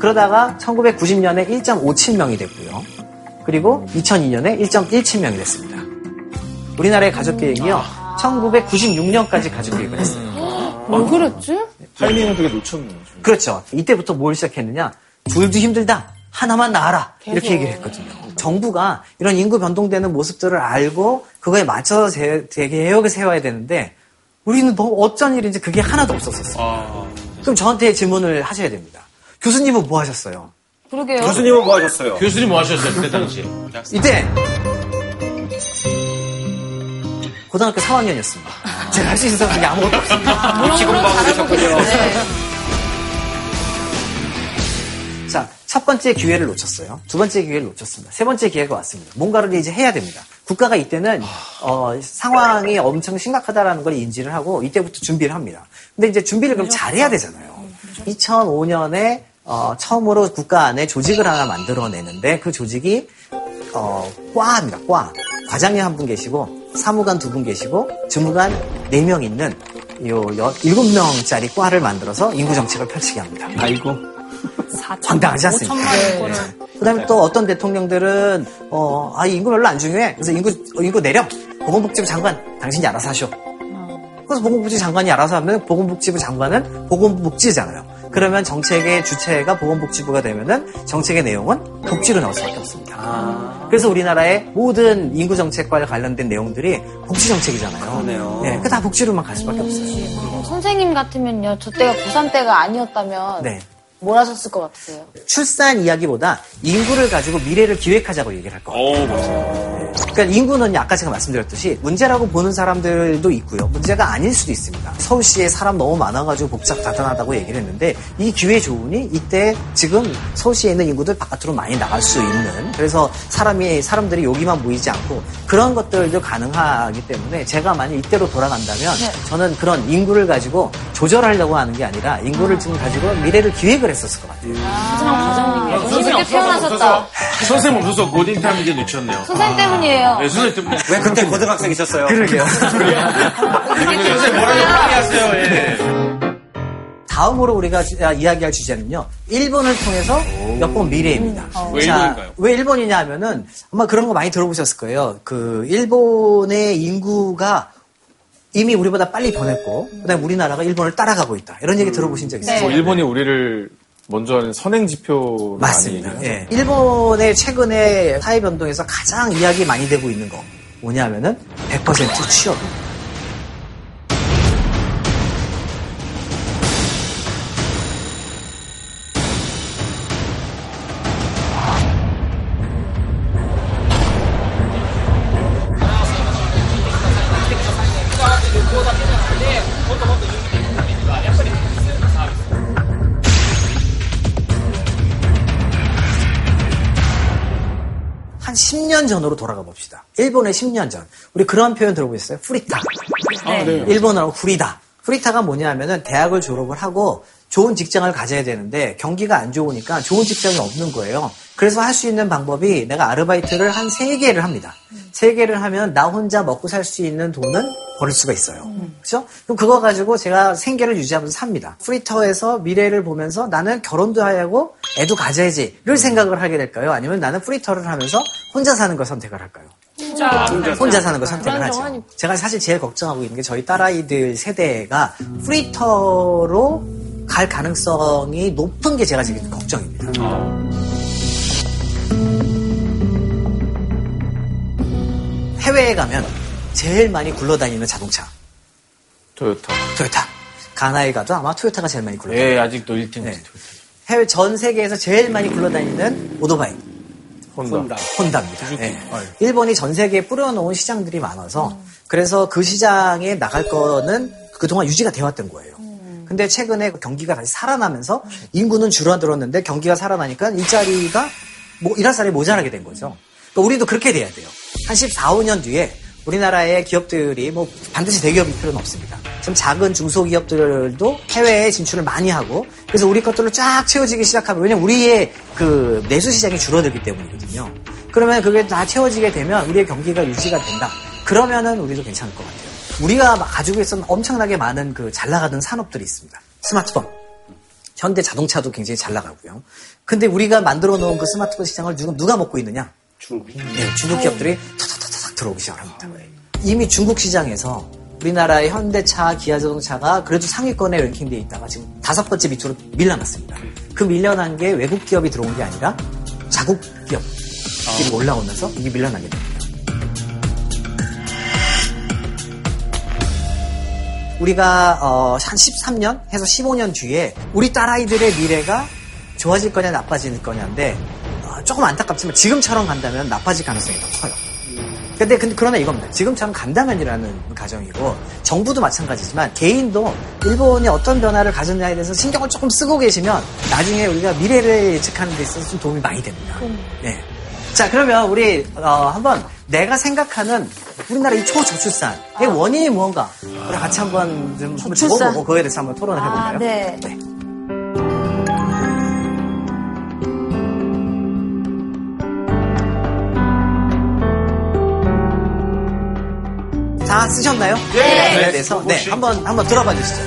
Speaker 9: 그러다가 1990년에 1.57명이 됐고요. 그리고 2002년에 1.17명이 됐습니다. 우리나라의 가족 계획이요. 1996년까지 가족 계획을 했어요.
Speaker 1: 왜 그랬지?
Speaker 2: 타이밍을 되게 놓쳤네요.
Speaker 9: 그렇죠. 이때부터 뭘 시작했느냐? 둘도 힘들다. 하나만 낳아라. 이렇게. 얘기를 했거든요. 정부가 이런 인구 변동되는 모습들을 알고 그거에 맞춰서 제- 되게 계획을 세워야 되는데 우리는 너무 어쩐 일인지 그게 하나도 없었었어요. 그럼 저한테 질문을 하셔야 됩니다. 교수님은 뭐 하셨어요?
Speaker 7: 그러게요.
Speaker 4: 교수님은 뭐 하셨어요?
Speaker 15: 교수님 뭐 하셨어요, 그때 당시에?
Speaker 9: 이때 고등학교 4학년이었습니다. 제가 할 수 있는 게 아무것도 없습니다.
Speaker 4: 기본방을 하셨군요.
Speaker 9: 첫 번째 기회를 놓쳤어요. 두 번째 기회를 놓쳤습니다. 세 번째 기회가 왔습니다. 뭔가를 이제 해야 됩니다. 국가가 이때는 어, 상황이 엄청 심각하다라는 걸 인지를 하고 이때부터 준비를 합니다. 근데 이제 준비를 그럼 잘해야 되잖아요. 2005년에 어, 처음으로 국가 안에 조직을 하나 만들어내는데 그 조직이 어, 과입니다. 과. 과장님 한 분 계시고 사무관 두 분 계시고 주무관 네 명 있는 요 여- 일곱 명짜리 과를 만들어서 인구 정책을 펼치게 합니다.
Speaker 2: 아이고.
Speaker 9: 황당하지 않습니까? 네. 그다음에 또 어떤 대통령들은 어, 아 인구 별로 안 중요해. 그래서 인구 어, 인구 내려. 보건복지부 장관 당신이 알아서 하셔. 그래서 보건복지부 장관이 알아서 하면 보건복지부 장관은 보건복지잖아요. 그러면 정책의 주체가 보건복지부가 되면은 정책의 내용은 복지로 나올 수밖에 없습니다. 그래서 우리나라의 모든 인구 정책과 관련된 내용들이 복지 정책이잖아요.
Speaker 4: 그러네요.
Speaker 9: 네, 그다 복지로만 갈 수밖에 없어요.
Speaker 7: 선생님 같으면요, 저 때가 고3 때가 아니었다면
Speaker 9: 네.
Speaker 7: 뭘 하셨을 것 같으세요?
Speaker 9: 출산 이야기보다 인구를 가지고 미래를 기획하자고 얘기를 할 거예요. 그러니까 인구는 아까 제가 말씀드렸듯이 문제라고 보는 사람들도 있고요. 문제가 아닐 수도 있습니다. 서울시에 사람 너무 많아가지고 복잡 다단하다고 얘기를 했는데 이 기회 좋으니 이때 지금 서울시에 있는 인구들 바깥으로 많이 나갈 수 있는 그래서 사람이 사람들이 여기만 모이지 않고 그런 것들도 가능하기 때문에 제가 만약 이때로 돌아간다면 저는 그런 인구를 가지고 조절하려고 하는 게 아니라 인구를 지금 가지고 미래를 기획을 했었을 것 같아요.
Speaker 7: 하지만 과장님,
Speaker 15: 선생님
Speaker 7: 그때 태어나셨다.
Speaker 15: 선생님 없어서 고딩 타임 이제 놓쳤네요.
Speaker 7: 선생님 때문이에요.
Speaker 15: 네, 선생님 때문에.
Speaker 4: 왜 그때 고등학생이셨어요?
Speaker 9: 그러게요.
Speaker 15: 선생님 뭐라고 빨리 하세요, 예.
Speaker 9: 다음으로 우리가 주- 아, 이야기할 주제는요. 일본을 통해서 엿본 미래입니다.
Speaker 5: 왜
Speaker 9: 자,
Speaker 5: 일본인가요?
Speaker 9: 왜 일본이냐 하면은 아마 그런 거 많이 들어보셨을 거예요. 그 일본의 인구가 이미 우리보다 빨리 변했고 그다음에 우리나라가 일본을 따라가고 있다. 이런 얘기 들어보신 적 있어요?
Speaker 2: 뭐 일본이 우리를 먼저 하는 선행 지표
Speaker 9: 맞습니다. 예. 일본의 최근에 사회 변동에서 가장 이야기 많이 되고 있는 거 뭐냐면은 100% 취업 10년 전으로 돌아가 봅시다. 일본의 10년 전. 우리 그런 표현 들어보셨어요? 프리타.
Speaker 5: 아, 네.
Speaker 9: 일본어로 フリーター. 프리타가 뭐냐면은 대학을 졸업을 하고 좋은 직장을 가져야 되는데 경기가 안 좋으니까 좋은 직장이 없는 거예요. 그래서 할 수 있는 방법이 내가 아르바이트를 한 세개를 합니다. 세개를 하면 나 혼자 먹고 살 수 있는 돈은 벌 수가 있어요. 그죠? 그럼 그거 가지고 제가 생계를 유지하면서 삽니다. 프리터에서 미래를 보면서 나는 결혼도 하고 애도 가져야지를 생각을 하게 될까요? 아니면 나는 프리터를 하면서 혼자 사는 걸 선택을 할까요? 혼자 사는 걸 선택을 하죠. 제가 사실 제일 걱정하고 있는 게 저희 딸아이들 세대가 프리터로 갈 가능성이 높은 게 제가 지금 걱정입니다. 해외에 가면 제일 많이 굴러다니는 자동차.
Speaker 2: 토요타.
Speaker 9: 토요타. 가나에 가도 아마 토요타가 제일 많이 굴러다니는.
Speaker 15: 예, 아직도 1팀.
Speaker 9: 네. 해외 전 세계에서 제일 많이 굴러다니는 오토바이.
Speaker 2: 혼다.
Speaker 9: 혼다 입니다. 네. 일본이 전 세계에 뿌려놓은 시장들이 많아서 그래서 그 시장에 나갈 거는 그동안 유지가 되었던 거예요. 근데 최근에 경기가 다시 살아나면서 인구는 줄어들었는데 경기가 살아나니까 일자리가 뭐 일할 사람이 모자라게 된 거죠. 그러니까 우리도 그렇게 돼야 돼요. 한 14, 5년 뒤에 우리나라의 기업들이 뭐 반드시 대기업일 필요는 없습니다. 좀 작은 중소기업들도 해외에 진출을 많이 하고 그래서 우리 것들로 쫙 채워지기 시작하면 왜냐면 우리의 그 내수 시장이 줄어들기 때문이거든요. 그러면 그게 다 채워지게 되면 우리의 경기가 유지가 된다. 그러면은 우리도 괜찮을 것 같아요. 우리가 가지고 있었던 엄청나게 많은 그 잘 나가던 산업들이 있습니다. 스마트폰. 현대 자동차도 굉장히 잘 나가고요. 근데 우리가 만들어 놓은 그 스마트폰 시장을 지금 누가 먹고 있느냐?
Speaker 4: 중국.
Speaker 9: 네, 중국 기업들이 타타타닥 들어오기 시작합니다. 이미 중국 시장에서 우리나라의 현대차, 기아자동차가 그래도 상위권에 랭킹되어 있다가 지금 다섯 번째 밑으로 밀려났습니다. 그 밀려난 게 외국 기업이 들어온 게 아니라 자국 기업들이 올라오면서 이게 밀려나게 됩니다. 우리가 어, 한 13년 해서 15년 뒤에 우리 딸아이들의 미래가 좋아질 거냐 나빠질 거냐인데 어, 조금 안타깝지만 지금처럼 간다면 나빠질 가능성이 더 커요. 근데, 근데 그러나 이겁니다. 지금처럼 간다면이라는 가정이고 정부도 마찬가지지만 개인도 일본이 어떤 변화를 가졌냐에 대해서 신경을 조금 쓰고 계시면 나중에 우리가 미래를 예측하는 데 있어서 좀 도움이 많이 됩니다. 네. 자 그러면 우리 어, 한번 내가 생각하는 우리나라 이 초저출산의 원인이 무언가 우리 같이 한번 좀. 적어보고 그거에 대해서 한번 토론을 해볼까요?
Speaker 16: 아, 네.
Speaker 9: 다 쓰셨나요?
Speaker 16: 네.
Speaker 9: 그에 대해서 네, 한번 한번 들어봐 주시죠.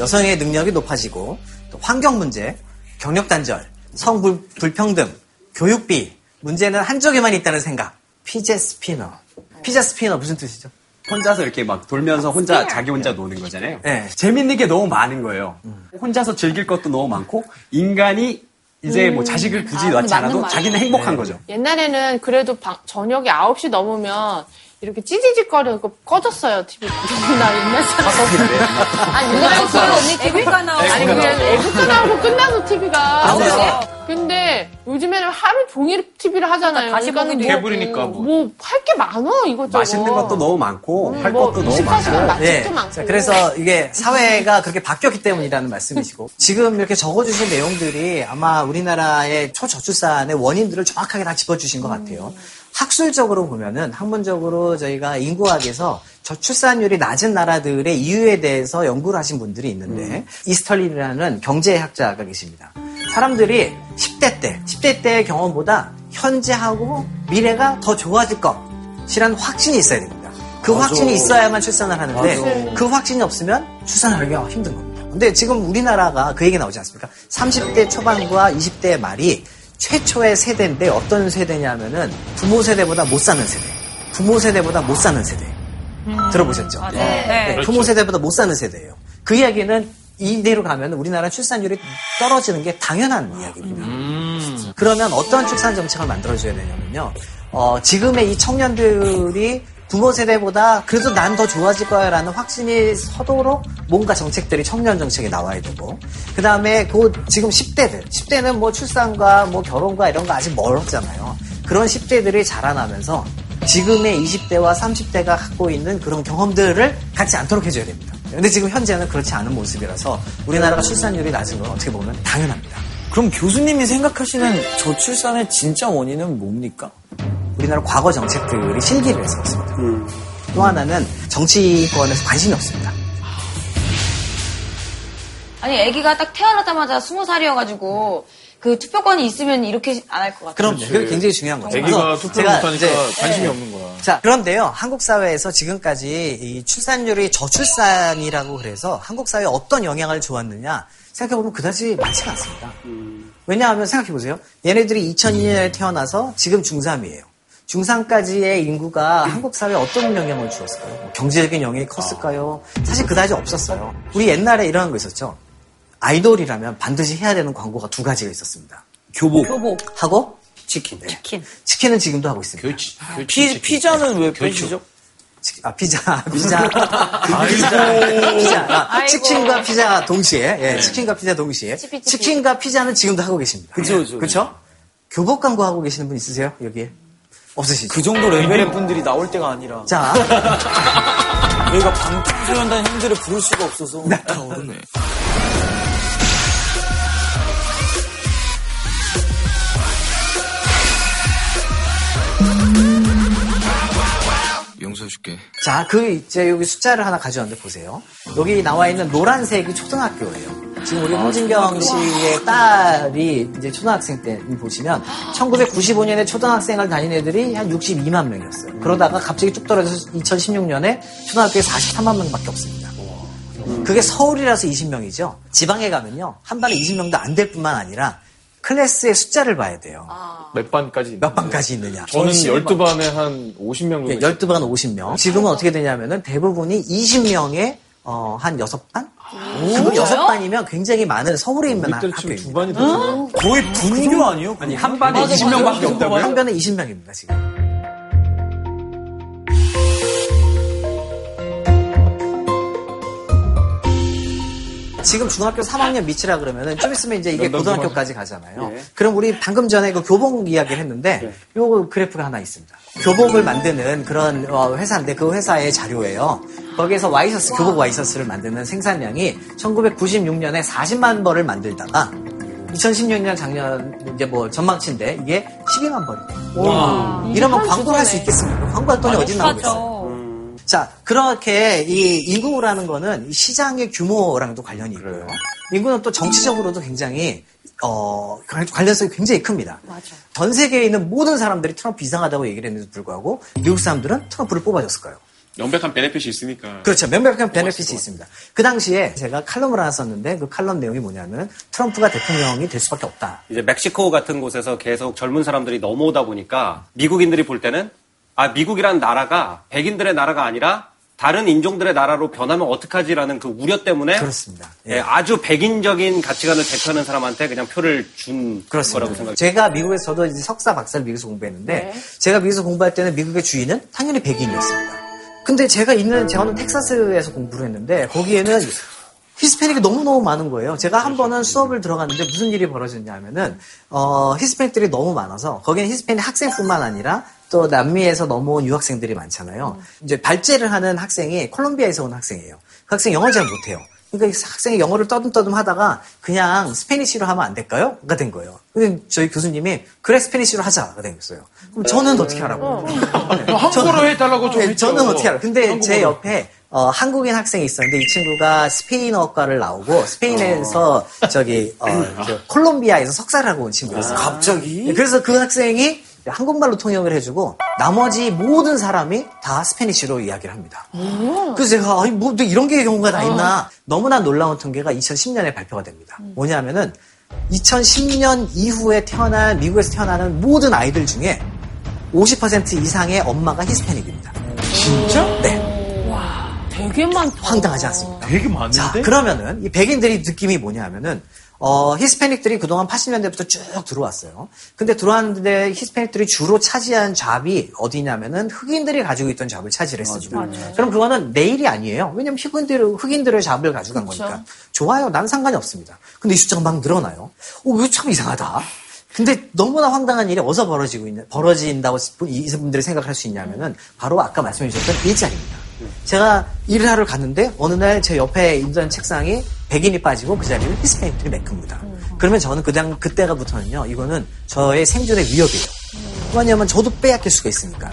Speaker 9: 여성의 능력이 높아지고 또 환경 문제, 경력 단절, 성 불, 불평등, 교육비 문제는 한쪽에만 있다는 생각. 피제 스피너. 피자 스피너 무슨 뜻이죠?
Speaker 11: 혼자서 이렇게 막 돌면서 혼자 자기 혼자 노는 거잖아요.
Speaker 9: 네.
Speaker 11: 재밌는 게 너무 많은 거예요. 혼자서 즐길 것도 너무 많고 인간이 이제 뭐 자식을 굳이
Speaker 1: 아,
Speaker 11: 낳지 않아도. 자기는 행복한 거죠.
Speaker 1: 옛날에는 그래도 방- 저녁에 9시 넘으면 이렇게 찌지직거리고 꺼졌어요, TV. 나 옛날 사람. 아니, 옛날에
Speaker 6: 그걸 언니 TV가 나오고.
Speaker 1: 아니, 그냥 애국가 나오고 끝나서 TV가.
Speaker 6: 아, 그래요?
Speaker 1: 근데 요즘에는 하루 종일 TV를 하잖아요.
Speaker 6: 다시
Speaker 1: 그러니까는
Speaker 6: 보기도
Speaker 1: 뭐-
Speaker 15: 뭐.
Speaker 1: 뭐, 할 게 많아, 이것저것.
Speaker 11: 맛있는 것도 너무 많고
Speaker 1: 할뭐
Speaker 11: 것도 너무
Speaker 1: 24시간
Speaker 11: 많고.
Speaker 9: 네.
Speaker 1: 많고.
Speaker 9: 자, 그래서 이게 사회가 그렇게 바뀌었기 때문이라는 말씀이시고 지금 이렇게 적어주신 내용들이 아마 우리나라의 초저출산의 원인들을 정확하게 다 짚어주신 것 같아요. 학술적으로 보면은 학문적으로 저희가 인구학에서 저출산율이 낮은 나라들의 이유에 대해서 연구를 하신 분들이 있는데 이스털린이라는 경제학자가 계십니다. 사람들이 10대 때, 10대 때의 경험보다 현재하고 미래가 더 좋아질 것이라는 확신이 있어야 됩니다. 그
Speaker 3: 맞아.
Speaker 9: 확신이 있어야만 출산을 하는데
Speaker 3: 맞아.
Speaker 9: 그 확신이 없으면 출산하기가 힘든 겁니다. 근데 지금 우리나라가 그 얘기 나오지 않습니까? 30대 초반과 20대 말이 최초의 세대인데 어떤 세대냐면은 부모 세대보다 못 사는 세대. 부모 세대보다 못 사는 세대. 들어보셨죠?
Speaker 6: 네. 네.
Speaker 9: 네, 부모 세대보다 못 사는 세대예요. 그 이야기는 이대로 가면 우리나라 출산율이 떨어지는 게 당연한 이야기입니다. 그러면 어떤 출산 정책을 만들어줘야 되냐면요. 어, 지금의 이 청년들이 부모 세대보다 그래도 난 더 좋아질 거야 라는 확신이 서도록 뭔가 정책들이 청년 정책에 나와야 되고 그 다음에 그 지금 10대들 10대는 뭐 출산과 뭐 결혼과 이런 거 아직 멀었잖아요. 그런 10대들이 자라나면서 지금의 20대와 30대가 갖고 있는 그런 경험들을 갖지 않도록 해줘야 됩니다. 근데 지금 현재는 그렇지 않은 모습이라서 우리나라가 출산율이 낮은 건 어떻게 보면 당연합니다.
Speaker 3: 그럼 교수님이 생각하시는 저출산의 진짜 원인은 뭡니까?
Speaker 9: 우리나라 과거 정책들이 실기를 해서 그렇습니다. 또 하나는 정치권에서 관심이 없습니다.
Speaker 7: 아니, 아기가 딱 태어나자마자 스무 살이어가지고 그 투표권이 있으면 이렇게 안 할 것 같아요.
Speaker 9: 그럼 그게 굉장히 중요한 거죠.
Speaker 2: 애기가
Speaker 9: 그래서
Speaker 2: 투표를 못하니까 관심이
Speaker 9: 네.
Speaker 2: 없는 거야.
Speaker 9: 자, 그런데요, 한국 사회에서 지금까지 이 출산율이 저출산이라고 그래서 한국 사회에 어떤 영향을 주었느냐 생각해보면 그다지 많지가 않습니다. 왜냐하면 생각해보세요. 얘네들이 2002년에 태어나서 지금 중3이에요. 중산까지의 인구가 한국 사회에 어떤 영향을 주었을까요? 뭐 경제적인 영향이 컸을까요? 사실 그다지 없었어요. 우리 옛날에 이런 거 있었죠. 아이돌이라면 반드시 해야 되는 광고가 두 가지가 있었습니다. 교복.
Speaker 8: 교복.
Speaker 9: 하고
Speaker 4: 치킨.
Speaker 9: 치킨. 치킨은 지금도 하고 있습니다.
Speaker 15: 교치.
Speaker 3: 피, 피자는 왜 빼시죠?
Speaker 9: 치- 아, 피자, 피자. 피자. 피자. 아. 치킨과 피자 동시에, 예, 치킨과 피자 동시에. 치킨과 피자는 지금도 하고 계십니다.
Speaker 3: 그죠, 그죠.
Speaker 9: 그쵸? 교복 광고 하고 계시는 분 있으세요? 여기에? 없으시죠?
Speaker 3: 그 정도 레벨의 분들이 나올 때가 아니라.
Speaker 9: 자,
Speaker 3: 저희가 방탄소년단 형들을 부를 수가 없어서.
Speaker 9: 네.
Speaker 16: 용서해줄게.
Speaker 9: 자, 그 이제 여기 숫자를 하나 가져왔는데 보세요. 여기 나와 있는 노란색이 초등학교예요. 지금 우리 홍진경 씨의 딸이 이제 초등학생 때 보시면 1995년에 초등학생을 다닌 애들이 한 62만 명이었어요. 그러다가 갑자기 쭉 떨어져서 2016년에 초등학교에 43만 명밖에 없습니다. 그게 서울이라서 20명이죠. 지방에 가면요. 한 반에 20명도 안 될 뿐만 아니라 클래스의 숫자를 봐야 돼요.
Speaker 2: 몇 반까지?
Speaker 9: 몇 반까지 있느냐.
Speaker 2: 저는 12반에 한 50명 정도.
Speaker 9: 예, 12반 50명. 지금은 어떻게 되냐면은 대부분이 20명에 어, 한 6반? 그거 6반이면 굉장히 많은 서울에 있는 학교입니다.
Speaker 2: 두 반이 됐어요.
Speaker 3: 거의 분교 아니에요?
Speaker 11: 아니, 한 반에 20명밖에 없다고요?
Speaker 9: 한 반에 20명입니다, 지금. 지금 중학교 3학년 밑이라 그러면은 좀 있으면 이제 이게 고등학교까지 가잖아요. 그럼 우리 방금 전에 그 교복 이야기를 했는데 요 그래프가 하나 있습니다. 교복을 만드는 그런 어, 회사인데 그 회사의 자료예요. 거기에서 와이셔츠, 교복 와이셔츠를 만드는 생산량이 1996년에 40만 벌을 만들다가 2016년 작년 이제 뭐 전망치인데 이게 12만 벌이에요. 이러면 광고를 할 수 있겠습니까? 광고할 돈이 어디 나오겠어요? 자, 그렇게 이 인구라는 거는 이 시장의 규모랑도 관련이 있고요. 인구는 또 정치적으로도 굉장히 어, 관- 관련성이 굉장히 큽니다. 전 세계에 있는 모든 사람들이 트럼프 이상하다고 얘기를 했는데도 불구하고 미국 사람들은 트럼프를 뽑아줬을까요?
Speaker 5: 명백한 베네핏이 있으니까.
Speaker 9: 그렇죠. 명백한 베네핏이 있습니다. 그 당시에 제가 칼럼을 하나 썼는데 그 칼럼 내용이 뭐냐면 트럼프가 대통령이 될 수밖에 없다.
Speaker 4: 이제 멕시코 같은 곳에서 계속 젊은 사람들이 넘어오다 보니까 미국인들이 볼 때는 아 미국이라는 나라가 백인들의 나라가 아니라 다른 인종들의 나라로 변하면 어떡하지라는 그 우려 때문에
Speaker 9: 그렇습니다.
Speaker 4: 예, 아주 백인적인 가치관을 대표하는 사람한테 그냥 표를 준 거라고 생각해요.
Speaker 9: 제가 미국에서 저도 이제 석사 박사를 미국에서 공부했는데
Speaker 4: 네.
Speaker 9: 제가 미국에서 공부할 때는 미국의 주인은 당연히 백인이었습니다. 근데 제가 있는 저는 텍사스에서 공부를 했는데 거기에는 히스패닉이 너무너무 많은 거예요. 제가 한 번은 수업을 들어갔는데 무슨 일이 벌어졌냐면은 어 히스패닉들이 너무 많아서 거기는 히스패닉 학생뿐만 아니라 또 남미에서 넘어온 유학생들이 많잖아요. 이제 발제를 하는 학생이 콜롬비아에서 온 학생이에요. 그 학생 영어 잘 못해요. 그러니까 이 학생이 영어를 떠듬떠듬 하다가 그냥 Spanish로 하면 안 될까요? 가 된 거예요. 근데 저희 교수님이 그래 Spanish로 하자가 됐어요. 그럼 저는 어떻게 하라고?
Speaker 15: 한국어로 해달라고 좀
Speaker 9: 네. 저는 어떻게 알아? 근데 제
Speaker 15: 한국어로.
Speaker 9: 옆에 어, 한국인 학생이 있었는데 이 친구가 스페인어과를 나오고 스페인에서 저기 어, 저 콜롬비아에서 석사를 하고 온 친구였어요.
Speaker 3: 갑자기?
Speaker 9: 네, 그래서 그 학생이 한국말로 통역을 해주고 나머지 모든 사람이 다 스페니쉬로 이야기를 합니다. 그래서 제가 아니 뭐 이런 게 경우가 다 있나 너무나 놀라운 통계가 2010년에 발표가 됩니다. 뭐냐면은 2010년 이후에 태어난 미국에서 태어나는 모든 아이들 중에 50% 이상의 엄마가 히스패닉입니다.
Speaker 1: 진짜?
Speaker 9: 네.
Speaker 1: 되게 많다.
Speaker 9: 황당하지 않습니까?
Speaker 15: 되게 많은데?
Speaker 9: 자, 그러면은 이 백인들이 느낌이 뭐냐면은 어, 히스패닉들이 그동안 80년대부터 쭉 들어왔어요. 근데 들어왔는데 히스패닉들이 주로 차지한 잡이 어디냐면은 흑인들이 가지고 있던 잡을 차지했습니다. 그럼 그거는 내일이 아니에요. 왜냐면 흑인들, 흑인들의 잡을 가져간
Speaker 1: 그쵸.
Speaker 9: 거니까. 좋아요. 난 상관이 없습니다. 근데 이 숫자가 막 늘어나요. 어, 왜참 이상하다. 근데 너무나 황당한 일이 어디서 벌어지고 있는, 벌어진다고 이분들이 생각할 수 있냐면은 바로 아까 말씀해 주셨던 일자리입니다. 제가 일을 하러 갔는데 어느 날 제 옆에 있던 책상이 백인이 빠지고 그 자리를 히스패닉들이 메꿉니다. 그러면 저는 그당 그때가부터는요 이거는 저의 생존의 위협이에요. 왜냐하면 저도 빼앗길 수가 있으니까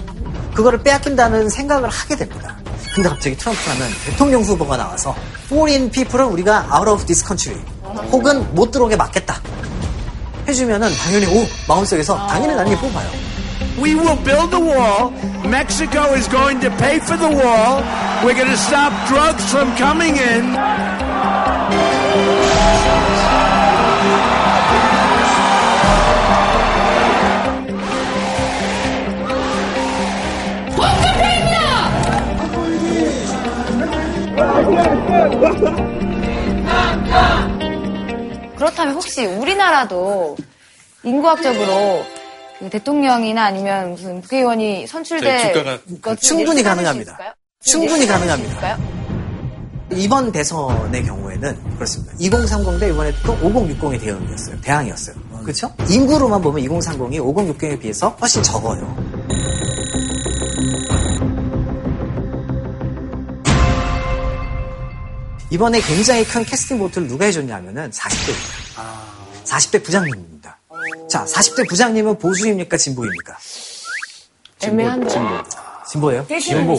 Speaker 9: 그거를 빼앗긴다는 생각을 하게 됩니다. 근데 갑자기 트럼프라는 대통령 후보가 나와서 foreign people은 우리가 out of this country 혹은 못 들어오게 막겠다 해주면은 당연히 오 마음속에서 당연히 나는 게 뽑아요.
Speaker 17: We will build the wall. Mexico is going to pay for the wall. We're going to stop drugs from coming in.
Speaker 7: 그렇다면 혹시 우리나라도 인구학적으로 대통령이나 아니면 무슨 국회의원이 선출될 것을
Speaker 9: 충분히 가능합니다. 충분히 가능합니다. 이번 대선의 경우에는 그렇습니다. 2030 대 이번에 또 5060의 대응이었어요. 대항이었어요. 그렇죠? 인구로만 보면 2030이 5060에 비해서 훨씬 적어요. 이번에 굉장히 큰 캐스팅 보트를 누가 해줬냐 하면은 40대입니다. 40대 부장님입니다. 자, 40대 부장님은 보수입니까? 진보입니까?
Speaker 1: 애매한데.
Speaker 9: 진보예요?
Speaker 8: 진보.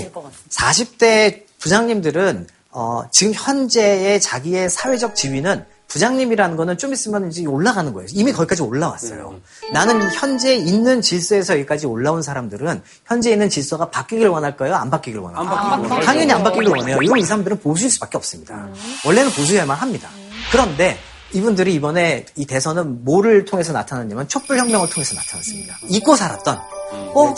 Speaker 9: 40대 부장님들은 어, 지금 현재의 자기의 사회적 지위는 부장님이라는 거는 좀 있으면 이제 올라가는 거예요. 이미 거기까지 올라왔어요. 나는 현재 있는 질서에서 여기까지 올라온 사람들은 현재 있는 질서가 바뀌기를 원할까요? 안 바뀌기를 원할까요?
Speaker 4: 안 바뀌기를 원해요.
Speaker 9: 당연히 안 바뀌기를 원해요. 이건 이 사람들은 보수일 수밖에 없습니다. 원래는 보수여야만 합니다. 그런데 이분들이 이번에 이 대선은 뭐를 통해서 나타났냐면 촛불혁명을 통해서 나타났습니다. 잊고 살았던. 어,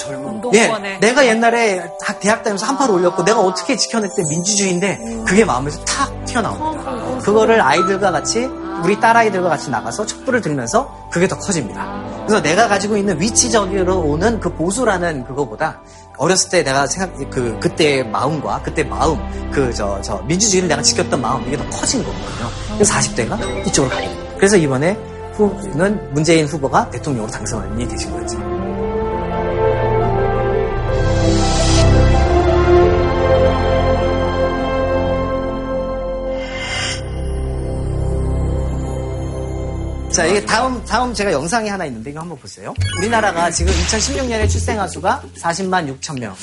Speaker 9: 예, 내가 옛날에 학- 대학 다니면서 한팔 올렸고 내가 어떻게 지켜냈대 민주주의인데 그게 마음에서 탁 튀어나옵니다. 그거를 아이들과 같이 우리 딸아이들과 같이 나가서 촛불을 들면서 그게 더 커집니다. 그래서 내가 가지고 있는 위치적으로 오는 그 보수라는 그거보다 어렸을 때 내가 생각 그 그때의 마음과 그때 마음 그 저 저 민주주의를 내가 지켰던 마음 이게 더 커진 거거든요. 그래서 40대가 이쪽으로 가게 됩니다. 그래서 이번에 후는 문재인 후보가 대통령으로 당선이 되신 거죠. 자, 이게 다음, 다음 제가 영상이 하나 있는데 이거 한번 보세요. 우리나라가 지금 2016년에 출생아 수가 40만 6천 명.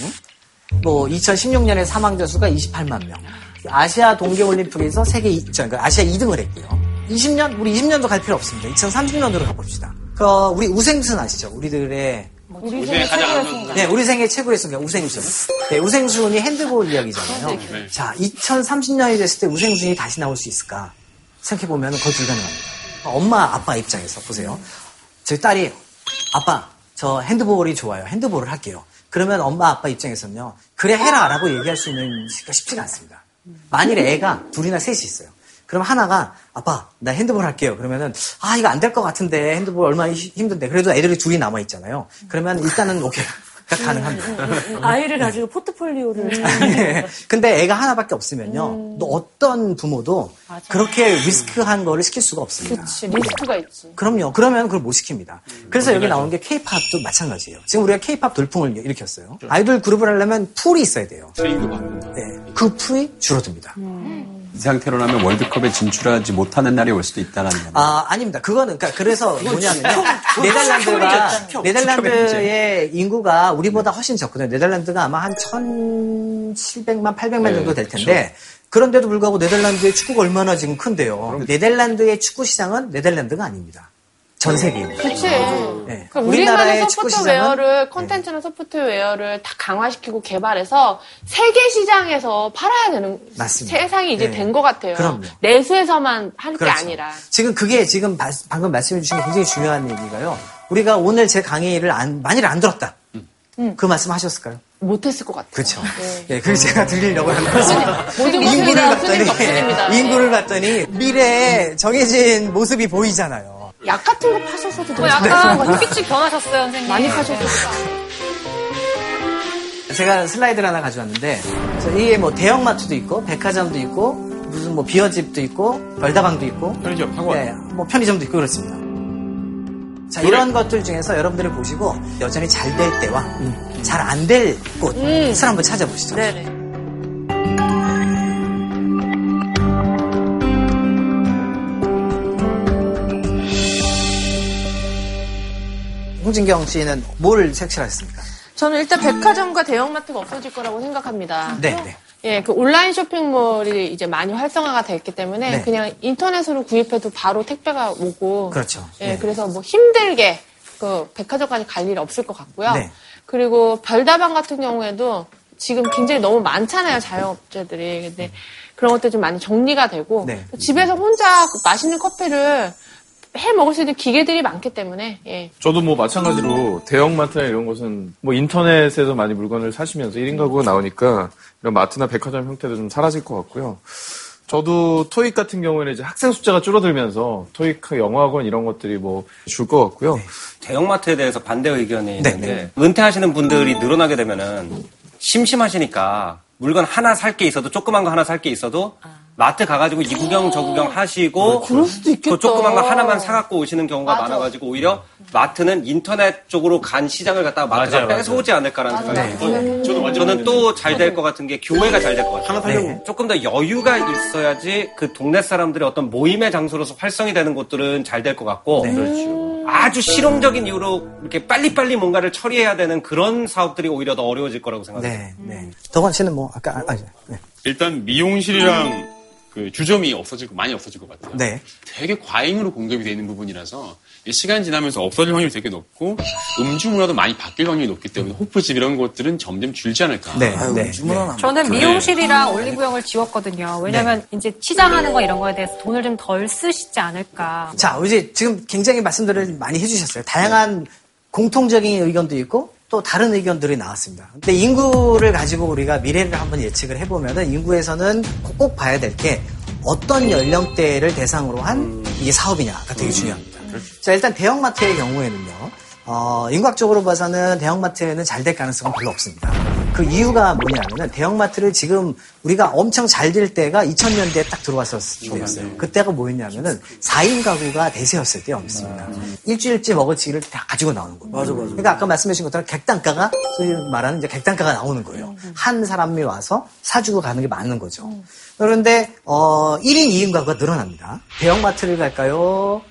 Speaker 9: 뭐, 2016년에 사망자 수가 28만 명. 아시아 동계올림픽에서 세계 2, 저, 그러니까 아시아 2등을 했고요. 20년, 우리 20년도 갈 필요 없습니다. 2030년으로 가봅시다. 그, 우리 우생순 아시죠? 우리들의
Speaker 1: 우리 생애 최고의 순간.
Speaker 9: 네, 우리 생애 최고의 순간 우생순. 네, 우생순이 핸드볼 이야기잖아요.
Speaker 1: 네.
Speaker 9: 자, 2030년이 됐을 때 우생순이 다시 나올 수 있을까? 생각해 보면 거의 불가능합니다. 엄마, 아빠 입장에서 보세요. 저희 딸이, 아빠, 저 핸드볼이 좋아요. 핸드볼을 할게요. 그러면 엄마, 아빠 입장에서는요, 그래, 해라! 라고 얘기할 수 있는 가 쉽지가 않습니다. 만일에 애가 둘이나 셋이 있어요. 그럼 하나가 아빠 나 핸드볼 할게요. 그러면은 아 이거 안 될 것 같은데 핸드볼 얼마나 히- 힘든데 그래도 애들이 둘이 남아 있잖아요. 그러면 일단은 오케이 가능합니다.
Speaker 8: 아이를 가지고 포트폴리오를.
Speaker 9: 네. 근데 애가 하나밖에 없으면요. 또 어떤 부모도 그렇게 리스크한 거를 시킬 수가 없습니다.
Speaker 1: 그치, 리스크가 있지.
Speaker 9: 그럼요. 그러면 그걸 못 시킵니다. 그래서 여기 나온 게 케이팝도 마찬가지예요. 지금 우리가 케이팝 돌풍을 일으켰어요. 아이돌 그룹을 하려면 풀이 있어야 돼요. 네. 그 풀이 줄어듭니다.
Speaker 11: 이 상태로라면 월드컵에 진출하지 못하는 날이 올 수도 있다라는 거.
Speaker 9: 아, 아닙니다. 그거는, 그러니까 그래서 뭐냐면요. 네덜란드가, 네덜란드의 인구가 우리보다 훨씬 적거든요. 네덜란드가 아마 한 1,700만, 800만 정도 될 텐데, 그런데도 불구하고 네덜란드의 축구가 얼마나 지금 큰데요. 네덜란드의 축구 시장은 네덜란드가 아닙니다. 전 세계입니다.
Speaker 1: 그치.
Speaker 9: 네.
Speaker 1: 그러니까
Speaker 9: 축구
Speaker 1: 소프트웨어를 콘텐츠나 소프트웨어를 다 강화시키고 개발해서 세계 시장에서 팔아야 되는
Speaker 9: 맞습니다.
Speaker 1: 세상이 이제
Speaker 9: 네.
Speaker 1: 된것 같아요.
Speaker 9: 그럼요.
Speaker 1: 내수에서만 할게
Speaker 9: 그렇죠.
Speaker 1: 아니라.
Speaker 9: 지금 그게 지금 바- 방금 말씀해 주신 게 굉장히 중요한 얘기가요. 우리가 오늘 제 강의를 안, 만일 안 들었다. 그 말씀 하셨을까요?
Speaker 1: 못했을 것 같아요.
Speaker 9: 그렇죠. 예, 그걸 제가 드리려고 하는 것입니다.
Speaker 1: 모든
Speaker 9: 인구를 봤더니,
Speaker 1: 덕분입니다. 네.
Speaker 9: 인구를 봤더니 미래에 정해진 모습이 보이잖아요.
Speaker 1: 약 같은 거 파셨어도
Speaker 6: 뭐
Speaker 1: 되고.
Speaker 6: 약간 빛이 변하셨어요, 선생님.
Speaker 1: 많이 파셨어요.
Speaker 9: 제가 슬라이드를 하나 가져왔는데, 그래서 이게 뭐 대형마트도 있고, 백화점도 있고, 무슨 뭐 비어집도 있고, 별다방도 있고,
Speaker 5: 편의점, 학원.
Speaker 9: 네, 뭐 편의점도 있고 그렇습니다. 자, 이런 것들 중에서 여러분들이 보시고, 여전히 잘 될 때와 잘안 될 곳을 한번 찾아보시죠.
Speaker 8: 네네.
Speaker 9: 홍진경 씨는 뭘 색칠하셨습니까?
Speaker 1: 저는 일단 백화점과 대형마트가 없어질 거라고 생각합니다.
Speaker 9: 네, 네.
Speaker 1: 예, 그 온라인 쇼핑몰이 이제 많이 활성화가 됐기 때문에
Speaker 9: 네.
Speaker 1: 그냥 인터넷으로 구입해도 바로 택배가 오고.
Speaker 9: 그렇죠.
Speaker 1: 예,
Speaker 9: 네.
Speaker 1: 그래서 뭐 힘들게 그 백화점까지 갈 일이 없을 것 같고요.
Speaker 9: 네.
Speaker 1: 그리고 별다방 같은 경우에도 지금 굉장히 너무 많잖아요, 자영업자들이. 근데 그런 것들 좀 많이 정리가 되고
Speaker 9: 네.
Speaker 1: 집에서 혼자 맛있는 커피를 해 먹을 수 있는 기계들이 많기 때문에 예.
Speaker 2: 저도 뭐 마찬가지로 대형마트나 이런 곳은 뭐 인터넷에서 많이 물건을 사시면서 1인 가구가 나오니까 이런 마트나 백화점 형태도 좀 사라질 것 같고요. 저도 토익 같은 경우에는 이제 학생 숫자가 줄어들면서 토익 영어학원 이런 것들이 뭐 줄 것 같고요.
Speaker 4: 대형마트에 대해서 반대 의견이 있는데 은퇴하시는 분들이 늘어나게 되면은 심심하시니까 물건 하나 살 게 있어도 조그만 거 하나 살 게 있어도 마트 가가지고 이 구경 저 구경 하시고
Speaker 1: 그럴 수도 있겠다.
Speaker 4: 그 조그만 거 하나만 사갖고 오시는 경우가 많아가지고 오히려 마트는 인터넷 쪽으로 간 시장을 갖다가 마트가
Speaker 5: 맞아요,
Speaker 4: 뺏어오지 않을까라는 생각이
Speaker 5: 네.
Speaker 4: 들어요.
Speaker 5: 저도 완전
Speaker 4: 저는 또 잘 될 것 같은 게 교회가 잘 될 것 같아요.
Speaker 5: 하나 살려고.
Speaker 4: 조금 더 여유가 있어야지 그 동네 사람들의 어떤 모임의 장소로서 활성이 되는 곳들은 잘 될 것 같고 아주 실용적인 이유로 이렇게 빨리빨리 뭔가를 처리해야 되는 그런 사업들이 오히려 더 어려워질 거라고 생각해요.
Speaker 9: 네, 네. 덕원 씨는 뭐 아까 아, 아, 네.
Speaker 5: 일단 미용실이랑 그 주점이 없어질 거 많이 없어질 것 같아요.
Speaker 9: 네.
Speaker 5: 되게 과잉으로 공급이 되는 부분이라서 이 시간 지나면서 없어질 확률이 되게 높고 음주 문화도 많이 바뀔 확률이 높기 때문에 호프집 이런 것들은 점점 줄지 않을까.
Speaker 9: 네, 네.
Speaker 6: 저는
Speaker 5: 네.
Speaker 6: 미용실이랑 올리브영을 지웠거든요. 왜냐면 이제 치장하는 거 이런 거에 대해서 돈을 좀 덜 쓰시지 않을까.
Speaker 9: 자, 이제 지금 굉장히 말씀들을 많이 해주셨어요. 다양한 공통적인 의견도 있고 또 다른 의견들이 나왔습니다. 근데 인구를 가지고 우리가 미래를 한번 예측을 해보면은 인구에서는 꼭 봐야 될 게 어떤 연령대를 대상으로 한 이게 사업이냐가 되게 중요합니다. 자, 일단 대형마트의 경우에는요. 어, 인과적으로 봐서는 대형마트는 잘 될 가능성은 별로 없습니다. 그 이유가 뭐냐면은 대형마트를 지금 우리가 엄청 잘 될 때가 2000년대에 딱 들어왔었을 때였어요. 그때가 뭐였냐면은 4인 가구가 대세였을 때였습니다. 일주일째 먹어치기를 다 가지고 나오는 거예요.
Speaker 3: 맞아, 맞아.
Speaker 9: 그러니까 아까 말씀하신 것처럼 객단가가 소위 말하는 이제 객단가가 나오는 거예요. 한 사람이 와서 사주고 가는 게 맞는 거죠. 그런데 어 1인 2인 가구가 늘어납니다. 대형마트를 갈까요?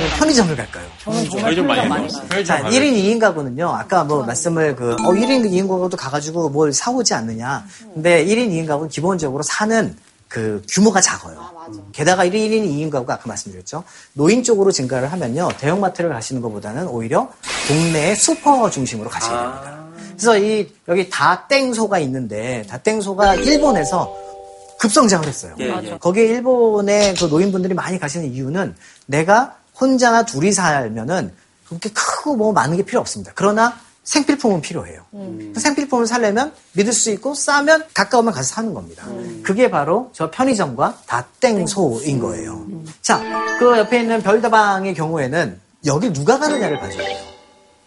Speaker 8: 갈까요?
Speaker 9: 편의점을 갈까요?
Speaker 8: 저는 정말 편의점 많이 가요.
Speaker 9: 자, 1인 2인 가구는요, 아까 뭐 말씀을 그, 어, 1인 2인 가구도 가가지고 뭘 사오지 않느냐. 근데 1인 2인 가구는 기본적으로 사는 그 규모가 작아요. 게다가 1인 1인 2인 가구가 아까 말씀드렸죠. 노인 쪽으로 증가를 하면요, 대형마트를 가시는 것보다는 오히려 동네의 슈퍼 중심으로 가시게 됩니다. 그래서 이, 여기 다땡소가 있는데, 다땡소가 일본에서 급성장을 했어요.
Speaker 4: 예, 예.
Speaker 9: 거기에 일본의 그 노인분들이 많이 가시는 이유는 내가 혼자나 둘이 살면은 그렇게 크고 뭐 많은 게 필요 없습니다. 그러나 생필품은 필요해요. 그 생필품을 사려면 믿을 수 있고 싸면 가까우면 가서 사는 겁니다. 그게 바로 저 편의점과 다땡소인 거예요. 자, 그 옆에 있는 별다방의 경우에는 여기 누가 가느냐를 봐줘야 돼요.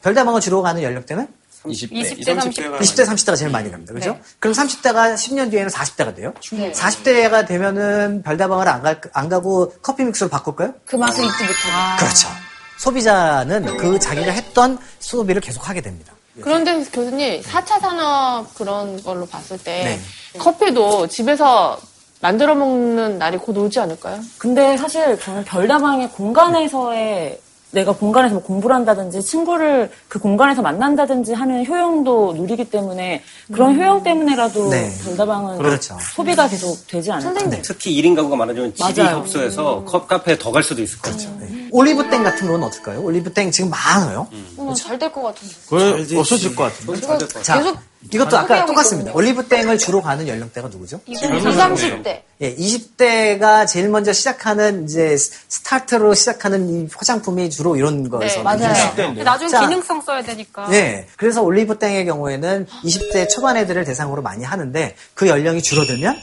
Speaker 9: 별다방을 주로 가는 연령대는
Speaker 4: 20대.
Speaker 6: 20대, 30대.
Speaker 9: 20대, 30대가 제일 많이 갑니다. 그죠?
Speaker 6: 네.
Speaker 9: 그럼 30대가 10년 뒤에는 40대가 돼요?
Speaker 6: 네.
Speaker 9: 40대가 되면은 별다방을 안, 갈, 안 가고 커피 믹스로 바꿀까요?
Speaker 7: 그 맛을 잊지 못하고.
Speaker 9: 그렇죠. 소비자는 그 자기가 했던 소비를 계속 하게 됩니다.
Speaker 1: 그런데 교수님 4차 산업 그런 걸로 봤을 때
Speaker 9: 네.
Speaker 1: 커피도 집에서 만들어 먹는 날이 곧 오지 않을까요?
Speaker 8: 근데 사실 저는 별다방의 공간에서의 내가 공간에서 뭐 공부를 한다든지 친구를 그 공간에서 만난다든지 하는 효용도 누리기 때문에 그런 효용 때문에라도
Speaker 9: 네.
Speaker 8: 별다방은
Speaker 9: 그렇죠.
Speaker 8: 소비가 계속 되지 않을까.
Speaker 9: 네.
Speaker 4: 특히 1인 가구가 많아지면 집이
Speaker 8: 맞아요.
Speaker 4: 협소해서 컵 카페에 더 갈 수도 있을 것 같아요.
Speaker 9: 올리브땡 같은 건 어떨까요? 올리브땡 지금 많아요.
Speaker 7: 어, 잘될 것 같은데.
Speaker 2: 그래, 없어질 것 같은데.
Speaker 9: 자,
Speaker 7: 계속
Speaker 9: 이것도 아까 똑같습니다. 올리브땡을 주로 가는 연령대가 누구죠?
Speaker 7: 20, 30대.
Speaker 9: 예, 20대가 제일 먼저 시작하는 이제 스타트로 시작하는 이 화장품이 주로 이런 거에서
Speaker 6: 네, 맞아요. 나중에
Speaker 9: 자,
Speaker 6: 기능성 써야 되니까.
Speaker 9: 네. 그래서 올리브땡의 경우에는 20대 초반 애들을 대상으로 많이 하는데 그 연령이 줄어들면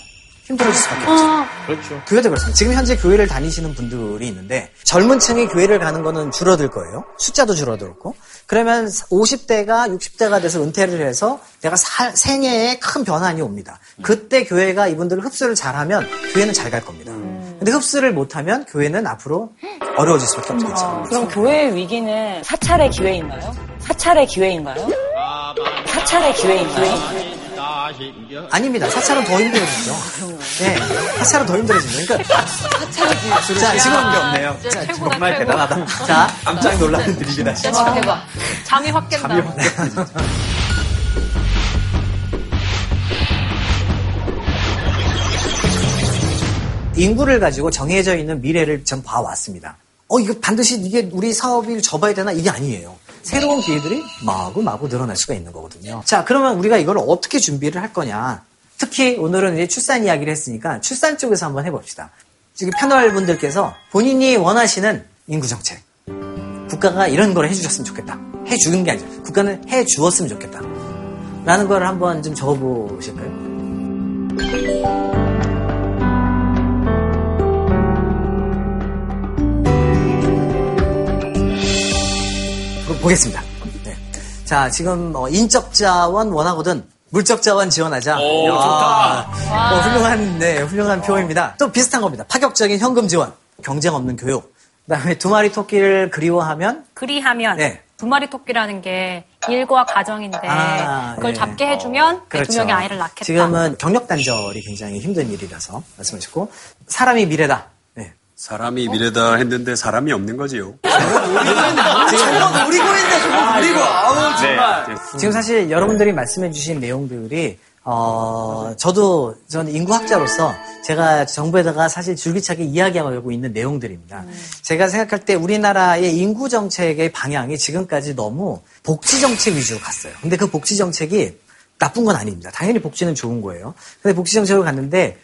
Speaker 9: 힘들어질 수밖에 없죠.
Speaker 2: 그렇죠.
Speaker 9: 교회도 그렇습니다. 지금 현재 교회를 다니시는 분들이 있는데 젊은 층이 교회를 가는 거는 줄어들 거예요. 숫자도 줄어들었고. 그러면 50대가 60대가 돼서 은퇴를 해서 내가 살- 생애에 큰 변환이 옵니다. 그때 교회가 이분들을 흡수를 잘하면 교회는 잘 갈 겁니다. 근데 흡수를 못하면 교회는 앞으로 어려워질 수밖에 없겠죠.
Speaker 8: 그럼 교회의 위기는 사찰의 기회인가요? 사찰의 기회인가요? 사찰의 기회인가요?
Speaker 9: 아닙니다. 사찰은 더 힘들어지죠. 네, 사찰은 더 힘들어지죠. 그러니까 자 지금 게 없네요.
Speaker 6: 진짜
Speaker 9: 자,
Speaker 6: 최고다,
Speaker 9: 정말
Speaker 6: 최고.
Speaker 9: 대단하다. 자 깜짝 놀라는 드립이다.
Speaker 6: 대박, 대박. 잠이 확 깬다.
Speaker 9: 인구를 가지고 정해져 있는 미래를 전 봐왔습니다. 어, 이거 반드시 이게 우리 사업을 접어야 되나? 이게 아니에요. 새로운 기회들이 마구 마구 늘어날 수가 있는 거거든요. 자, 그러면 우리가 이걸 어떻게 준비를 할 거냐? 특히 오늘은 이제 출산 이야기를 했으니까 출산 쪽에서 한번 해봅시다. 지금 패널 분들께서 본인이 원하시는 인구 정책. 국가가 이런 걸 해주셨으면 좋겠다. 해주는 게 아니라 국가는 해주었으면 좋겠다. 라는 걸 한번 좀 적어보실까요? 보겠습니다. 네. 자, 지금 어, 인적 자원 원하거든 물적 자원 지원하자.
Speaker 5: 오,
Speaker 9: 야,
Speaker 5: 좋다.
Speaker 9: 어, 훌륭한, 네, 훌륭한 표입니다. 또 비슷한 겁니다. 파격적인 현금 지원, 경쟁 없는 교육. 그다음에 두 마리 토끼를 그리워하면
Speaker 6: 그리하면
Speaker 9: 네.
Speaker 6: 두 마리 토끼라는 게 일과 가정인데
Speaker 9: 아,
Speaker 6: 그걸
Speaker 9: 예.
Speaker 6: 잡게 해주면
Speaker 9: 그렇죠.
Speaker 6: 두 명의 아이를 낳겠다.
Speaker 9: 지금은 경력 단절이 굉장히 힘든 일이라서 말씀하셨고 사람이 미래다. 네.
Speaker 11: 사람이 미래다 했는데 사람이 없는 거지요.
Speaker 9: 정말
Speaker 3: 노리고 있네, 정말 노리고. 아우, 정말.
Speaker 9: 지금 사실 여러분들이 말씀해주신 내용들이 어 저도 저는 인구학자로서 제가 정부에다가 사실 줄기차게 이야기하고 있는 내용들입니다. 제가 생각할 때 우리나라의 인구 정책의 방향이 지금까지 너무 복지 정책 위주로 갔어요. 근데 그 복지 정책이 나쁜 건 아닙니다. 당연히 복지는 좋은 거예요. 근데 복지 정책으로 갔는데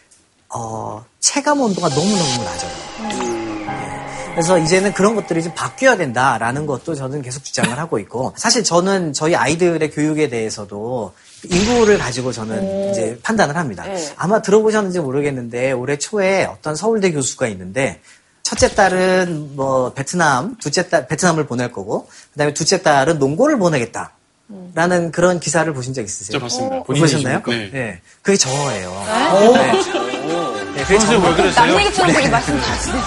Speaker 9: 어 체감 온도가 너무 너무 낮아요. 그래서 이제는 그런 것들이 좀 바뀌어야 된다라는 것도 저는 계속 주장을 하고 있고 사실 저는 저희 아이들의 교육에 대해서도 인구를 가지고 저는 이제 판단을 합니다.
Speaker 10: 네.
Speaker 9: 아마 들어보셨는지 모르겠는데 올해 초에 어떤 서울대 교수가 있는데 첫째 딸은 뭐 베트남, 둘째 딸 베트남을 보낼 거고 그다음에 둘째 딸은 농고를 보내겠다. 라는 그런 기사를 보신 적 있으세요?
Speaker 5: 저 봤습니다.
Speaker 9: 보셨나요?
Speaker 5: 네.
Speaker 9: 그게 저예요.
Speaker 5: 오.
Speaker 9: 네. 네, 그게 저-
Speaker 5: 왜 그랬어요?
Speaker 7: 남 얘기처럼 되게
Speaker 9: 네.
Speaker 7: 말씀 잘하시네요.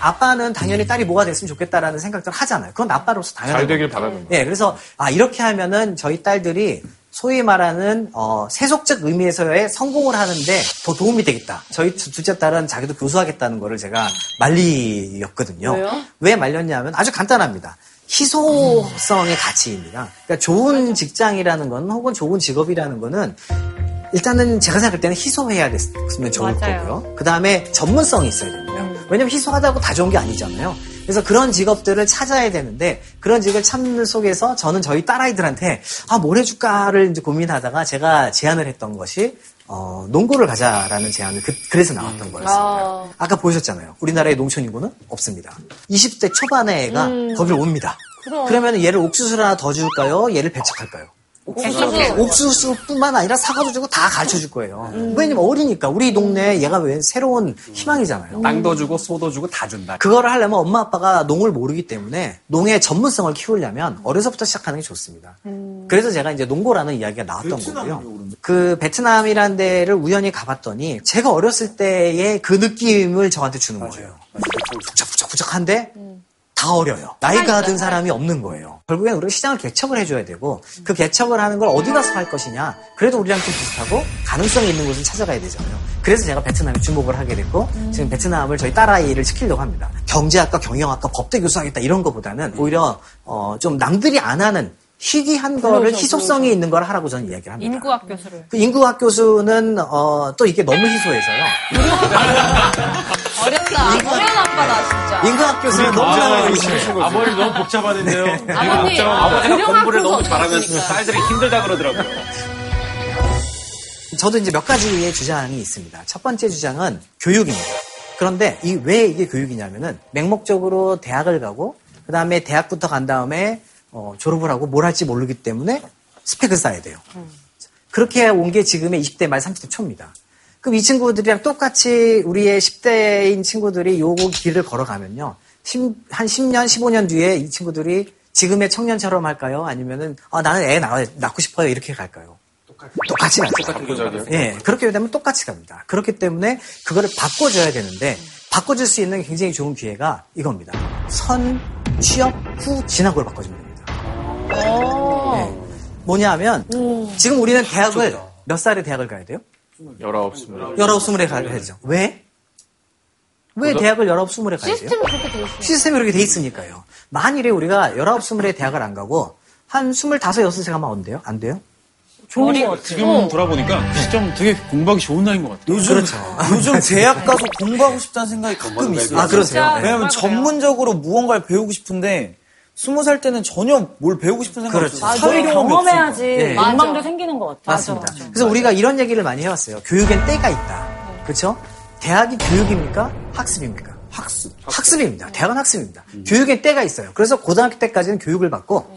Speaker 9: 아빠는 당연히 딸이 뭐가 됐으면 좋겠다라는 생각들 하잖아요. 그건 아빠로서 당연한
Speaker 2: 잘 되길. 바라는 거예요.
Speaker 9: 예, 그래서 아 이렇게 하면은 저희 딸들이 소위 말하는 어, 세속적 의미에서의 성공을 하는데 더 도움이 되겠다. 저희 두- 둘째 딸은 자기도 교수하겠다는 거를 제가 말리였거든요.
Speaker 10: 왜요?
Speaker 9: 왜 말렸냐면 아주 간단합니다. 희소성의 가치입니다. 그러니까 좋은 직장이라는 건 혹은 좋은 직업이라는 거는 일단은 제가 생각할 때는 희소해야 됐으면 좋을
Speaker 6: 맞아요.
Speaker 9: 거고요. 그 다음에 전문성이 있어야 됩니다. 왜냐면 희소하다고 다 좋은 게 아니잖아요. 그래서 그런 직업들을 찾아야 되는데 그런 직업을 찾는 속에서 저는 저희 딸아이들한테 아, 뭘 해줄까를 이제 고민하다가 제가 제안을 했던 것이 어, 농구를 가자라는 제안을 그, 래서 나왔던 거였습니다.
Speaker 10: 아.
Speaker 9: 아까 보셨잖아요. 우리나라의 농촌 인구는 없습니다. 20대 초반의 애가
Speaker 10: 음.
Speaker 9: 거길 옵니다.
Speaker 10: 그럼.
Speaker 9: 그러면 얘를 옥수수를 하나 더 줄까요? 얘를 배척할까요?
Speaker 10: 옥수수.
Speaker 9: 옥수수 뿐만 아니라 사과도 주고 다 가르쳐 줄 거예요. 왜냐면 어리니까 우리 동네에 얘가 왜 새로운 희망이잖아요.
Speaker 11: 땅도 주고 소도 주고 다 준다.
Speaker 9: 그거를 하려면 엄마 아빠가 농을 모르기 때문에 농의 전문성을 키우려면 어려서부터 시작하는 게 좋습니다. 그래서 제가 이제 농고라는 이야기가 나왔던 거고요. 그 베트남이라는 데를 우연히 가봤더니 제가 어렸을 때의 그 느낌을 저한테 주는 거예요. 부쩍부쩍부쩍한데 다 어려요. 나이가 든 사람이 없는 거예요. 결국엔 우리가 시장을 개척을 해줘야 되고 그 개척을 하는 걸 어디 가서 할 것이냐. 그래도 우리랑 좀 비슷하고 가능성이 있는 곳은 찾아가야 되잖아요. 그래서 제가 베트남에 주목을 하게 됐고 지금 베트남을 저희 딸아이를 시키려고 합니다. 경제학과, 경영학과, 법대 교수하겠다 이런 것보다는 오히려 어, 좀 남들이 안 하는 희귀한 거를
Speaker 6: 그러죠,
Speaker 9: 희소성이 있는 걸 하라고 저는 이야기를 합니다.
Speaker 6: 인구학 교수를.
Speaker 9: 그 인구학 교수는 어, 또 이게 너무 희소해서요.
Speaker 7: 어렵다. 어려운 아빠다, 진짜.
Speaker 9: 인구학 교수는 너무 잘하고 있어요.
Speaker 5: 아버지 너무 복잡하는데요.
Speaker 7: 아버님,
Speaker 4: 아버지가
Speaker 7: 고령학
Speaker 4: 공부를 너무 잘하면. 딸들이 힘들다 그러더라고요.
Speaker 9: 저도 이제 몇 가지의 주장이 있습니다. 첫 번째 주장은 교육입니다. 그런데 이 왜 이게 교육이냐면은 맹목적으로 대학을 가고 그 다음에 대학부터 간 다음에 어, 졸업을 하고 뭘 할지 모르기 때문에 스펙을 쌓아야 돼요. 그렇게 온 게 지금의 20대 말 30대 초입니다. 그럼 이 친구들이랑 똑같이 우리의 10대인 친구들이 요 길을 걸어가면요. 심- 한 10년, 15년 뒤에 이 친구들이 지금의 청년처럼 할까요? 아니면은, 아, 나는 애 낳, 낳고 싶어요. 이렇게 갈까요? 똑같이 가죠.
Speaker 2: 바꾸자고요?
Speaker 9: 예, 그렇게 되면 똑같이 갑니다. 그렇기 때문에 그거를 바꿔줘야 되는데, 바꿔줄 수 있는 굉장히 좋은 기회가 이겁니다. 선, 취업 후 진학으로 바꿔주면 됩니다. 네. 뭐냐 하면, 지금 우리는 대학을, 몇 살에 대학을 가야 돼요?
Speaker 2: 19, 20.
Speaker 9: 19, 20에 가야죠. 왜? 왜
Speaker 2: 그거-
Speaker 9: 대학을 19, 20에 가야 돼요?
Speaker 10: 시스템이 그렇게 돼 있어요.
Speaker 9: 시스템이 그렇게 돼 있으니까요. 만일에 우리가 19, 20에 대학을 안 가고 한 25, 6에 가면 안 돼요? 안 돼요?
Speaker 3: 좋은 것 같아요. 지금 돌아보니까 시점 되게 공부하기 좋은 나이인 것 같아요. 요즘,
Speaker 9: 그렇죠.
Speaker 3: 요즘 대학 가서 공부하고 싶다는 생각이 가끔 있어요.
Speaker 9: 아, 그러세요? 네.
Speaker 3: 왜냐면 전문적으로 무언가를 배우고 싶은데 스무 살 때는 전혀 뭘 배우고 싶은 생각이
Speaker 9: 그렇죠.
Speaker 3: 없어요.
Speaker 9: 맞아.
Speaker 3: 사회 경험이
Speaker 8: 경험해야지
Speaker 9: 네.
Speaker 8: 욕망도 생기는 것 같아.
Speaker 9: 맞습니다. 그래서 우리가 이런 얘기를 많이 해왔어요. 교육엔 때가 있다. 그렇죠? 대학이 교육입니까? 학습입니까? 학습. 학습 입니다. 대학은 학습입니다. 교육엔 때가 있어요. 그래서 고등학교 때까지는 교육을 받고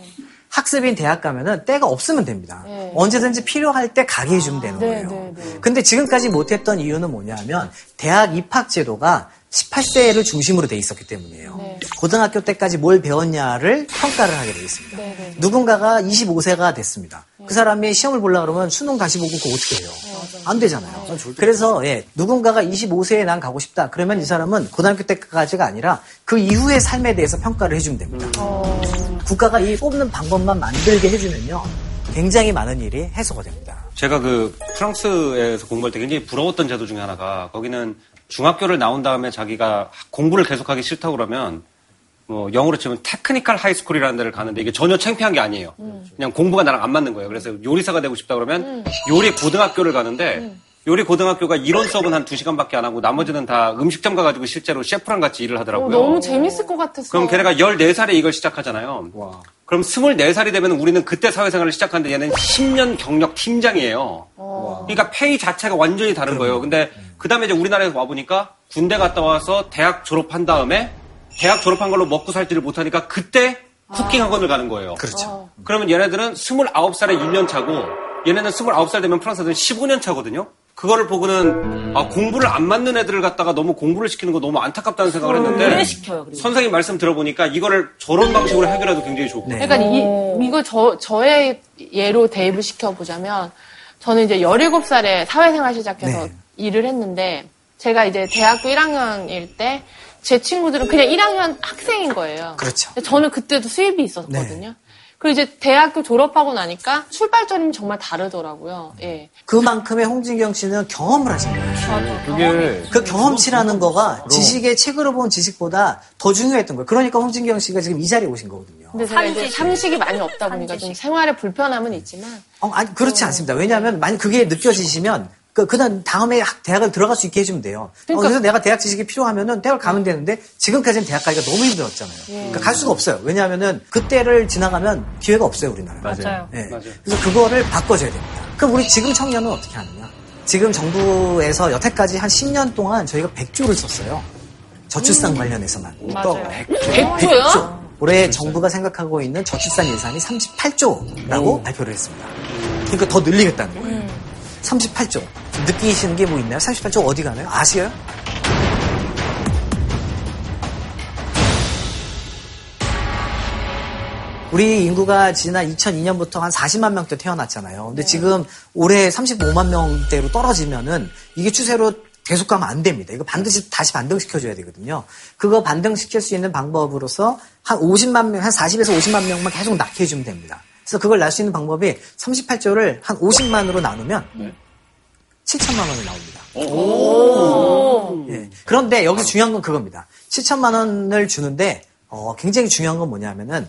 Speaker 9: 학습인 대학 가면은 때가 없으면 됩니다.
Speaker 10: 네.
Speaker 9: 언제든지 필요할 때 가게 해주면 되는
Speaker 10: 네,
Speaker 9: 거예요.
Speaker 10: 네, 네.
Speaker 9: 근데 지금까지 못했던 이유는 뭐냐면 대학 입학 제도가 18세를 중심으로 돼 있었기 때문이에요. 고등학교 때까지 뭘 배웠냐를 평가를 하게 돼 있습니다. 누군가가 25세가 됐습니다. 그 사람이 시험을 보려고 그러면 수능 다시 보고 그거 어떻게 해요? 안 되잖아요. 그래서 예, 누군가가 25세에 난 가고 싶다. 그러면 이 사람은 고등학교 때까지가 아니라 그 이후의 삶에 대해서 평가를 해주면 됩니다. 국가가 이 뽑는 방법만 만들게 해주면요. 굉장히 많은 일이 해소가 됩니다.
Speaker 4: 제가 그 프랑스에서 공부할 때 굉장히 부러웠던 제도 중에 하나가 거기는 중학교를 나온 다음에 자기가 공부를 계속하기 싫다고 그러면 뭐 영어로 치면 technical high school이라는 데를 가는데 이게 전혀 창피한 게 아니에요. 그냥 공부가 나랑 안 맞는 거예요. 그래서 요리사가 되고 싶다 그러면 요리 고등학교를 가는데 요리 고등학교가 이론 수업은 한 2시간밖에 안 하고 나머지는 다 음식점 가가지고 실제로 셰프랑 같이 일을
Speaker 1: 어,
Speaker 4: 하더라고요.
Speaker 1: 너무 재밌을 것 같았어.
Speaker 4: 그럼 걔네가 14살에 이걸 시작하잖아요. 그럼 24살이 되면 우리는 그때 사회생활을 시작하는데 얘는 10년 경력 팀장이에요. 그러니까 페이 자체가 완전히 다른 거예요. 근데 그 다음에 이제 우리나라에서 와보니까 군대 갔다 와서 대학 졸업한 다음에 대학 졸업한 걸로 먹고 살지를 못하니까 그때 쿠킹 학원을 가는 거예요.
Speaker 9: 그렇죠.
Speaker 4: 그러면 얘네들은 29살에 1년 차고 얘네는 29살 되면 프랑스 애들은 15년 차거든요. 그거를 보고는 아, 공부를 안 맞는 애들을 갖다가 너무 공부를 시키는 거 너무 안타깝다는 생각을 했는데
Speaker 8: 오래 시켜요, 그리고.
Speaker 4: 선생님 말씀 들어보니까 이거를 저런 방식으로 해결해도 굉장히 좋고
Speaker 1: 그러니까 이, 이거 저, 저의 예로 대입을 시켜보자면, 저는 이제 17살에 사회생활 시작해서
Speaker 9: 네.
Speaker 1: 일을 했는데, 제가 이제 대학교 1학년일 때, 제 친구들은 그냥 1학년 학생인 거예요.
Speaker 9: 그렇죠.
Speaker 1: 저는 그때도 수입이 있었거든요. 그리고 이제 대학교 졸업하고 나니까 출발점이 정말 다르더라고요. 예.
Speaker 9: 그만큼의 홍진경 씨는 경험을 하신 거예요.
Speaker 2: 그게
Speaker 9: 그 경험치라는 거가 지식의 책으로 본 지식보다 더 중요했던 거예요. 그러니까 홍진경 씨가 지금 이 자리에 오신 거거든요.
Speaker 1: 근데 이제 삼식이 많이 없다 보니까 좀 생활에 불편함은 있지만,
Speaker 9: 어, 아니, 그렇지 않습니다. 왜냐하면 만약 그게 느껴지시면 그, 그다음 다음에 학- 대학을 들어갈 수 있게 해주면 돼요. 어, 그래서 내가 대학 지식이 필요하면은 대학을 가면 되는데 지금까지는 대학 가기가 너무 힘들었잖아요. 그러니까 갈 수가 없어요. 왜냐하면은 그때를 지나가면 기회가 없어요, 우리나라에.
Speaker 11: 맞아요.
Speaker 9: 예. 그래서 그거를 바꿔줘야 됩니다. 그럼 우리 지금 청년은 어떻게 하느냐? 지금 정부에서 여태까지 한 10년 동안 저희가 100조를 썼어요. 저출산 관련해서만. 또
Speaker 1: 맞아요. 100조요?
Speaker 9: 올해 정부가 생각하고 있는 저출산 예산이 38조라고 발표를 했습니다. 그러니까 더 늘리겠다는 거예요. 38조. 느끼시는 게 뭐 있나요? 38조 어디 가나요? 아시아요? 우리 인구가 지난 2002년부터 한 40만 명대 태어났잖아요. 근데 지금 올해 35만 명대로 떨어지면은 이게 추세로 계속 가면 안 됩니다. 이거 반드시 다시 반등시켜줘야 되거든요. 그거 반등시킬 수 있는 방법으로서 한 50만 명, 한 40에서 50만 명만 계속 낳게 해주면 됩니다. 그래서 그걸 낳을 수 있는 방법이 38조를 한 50만으로 나누면 7천만 원이 나옵니다. 예. 그런데 여기서 중요한 건 그겁니다. 7천만 원을 주는데 어, 굉장히 중요한 건 뭐냐면은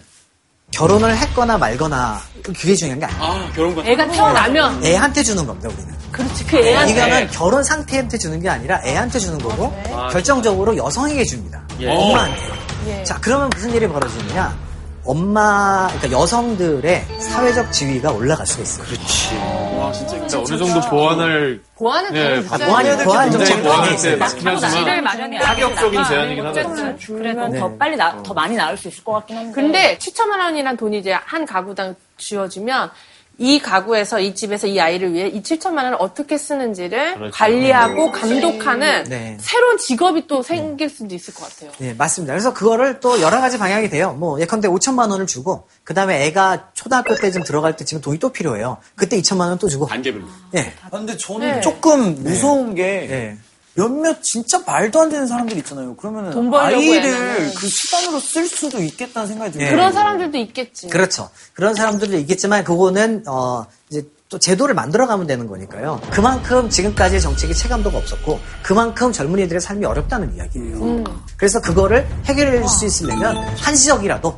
Speaker 9: 결혼을 했거나 말거나 그게 중요한 게 아니에요.
Speaker 5: 아, 결혼 같은
Speaker 1: 애가 태어나면,
Speaker 9: 애한테 주는 겁니다, 우리는.
Speaker 1: 그렇지, 그 애한테.
Speaker 9: 이거는 결혼 상태한테 주는 게 아니라 애한테 주는 거고 결정적으로 여성에게 줍니다.
Speaker 4: 예.
Speaker 9: 엄마한테요.
Speaker 1: 예.
Speaker 9: 자, 그러면 무슨 일이 벌어지느냐? 엄마, 그러니까 여성들의 사회적 지위가 올라갈 수가 있어요.
Speaker 4: 그렇지.
Speaker 5: 와, 진짜
Speaker 2: 진짜 어느 정도 보완을
Speaker 1: 보완은
Speaker 9: 보완이 보완
Speaker 2: 보완할
Speaker 9: 많이
Speaker 2: 때
Speaker 9: 있어요.
Speaker 8: 지를 마련이
Speaker 2: 파격적인 제안이긴 하다.
Speaker 8: 그래도
Speaker 9: 네.
Speaker 8: 더 빨리 나, 더 많이 나올 수 있을 것 같긴 한데.
Speaker 1: 근데 7천만 원이란 돈이 이제 한 가구당 쥐어지면 이 가구에서 이 집에서 이 아이를 위해 이 7천만 원을 어떻게 쓰는지를
Speaker 2: 그렇죠.
Speaker 1: 관리하고 감독하는
Speaker 9: 네.
Speaker 1: 새로운 직업이 또 생길 수도 있을 것 같아요.
Speaker 9: 네, 맞습니다. 그래서 그거를 또 여러 가지 방향이 돼요. 뭐, 예컨대 5천만 원을 주고, 그 다음에 애가 초등학교 때쯤 들어갈 때쯤 돈이 또 필요해요. 그때 2천만 원 또 주고.
Speaker 5: 단계별로.
Speaker 9: 예.
Speaker 3: 아, 근데 저는
Speaker 1: 네.
Speaker 3: 조금 무서운 게
Speaker 9: 네.
Speaker 3: 몇몇 진짜 말도 안 되는 사람들 있잖아요. 그러면은
Speaker 1: 돈 벌려고
Speaker 3: 아이를. 그 수단으로 쓸 수도 있겠다는 생각이 들어요.
Speaker 9: 예.
Speaker 1: 그런 사람들도 있겠지.
Speaker 9: 그렇죠. 그런 사람들도 있겠지만, 그거는, 어, 이제 또 제도를 만들어가면 되는 거니까요. 그만큼 지금까지의 정책이 체감도가 없었고, 그만큼 젊은이들의 삶이 어렵다는 이야기예요.
Speaker 1: 음.
Speaker 9: 그래서 그거를 해결해 줄수 있으려면, 한시적이라도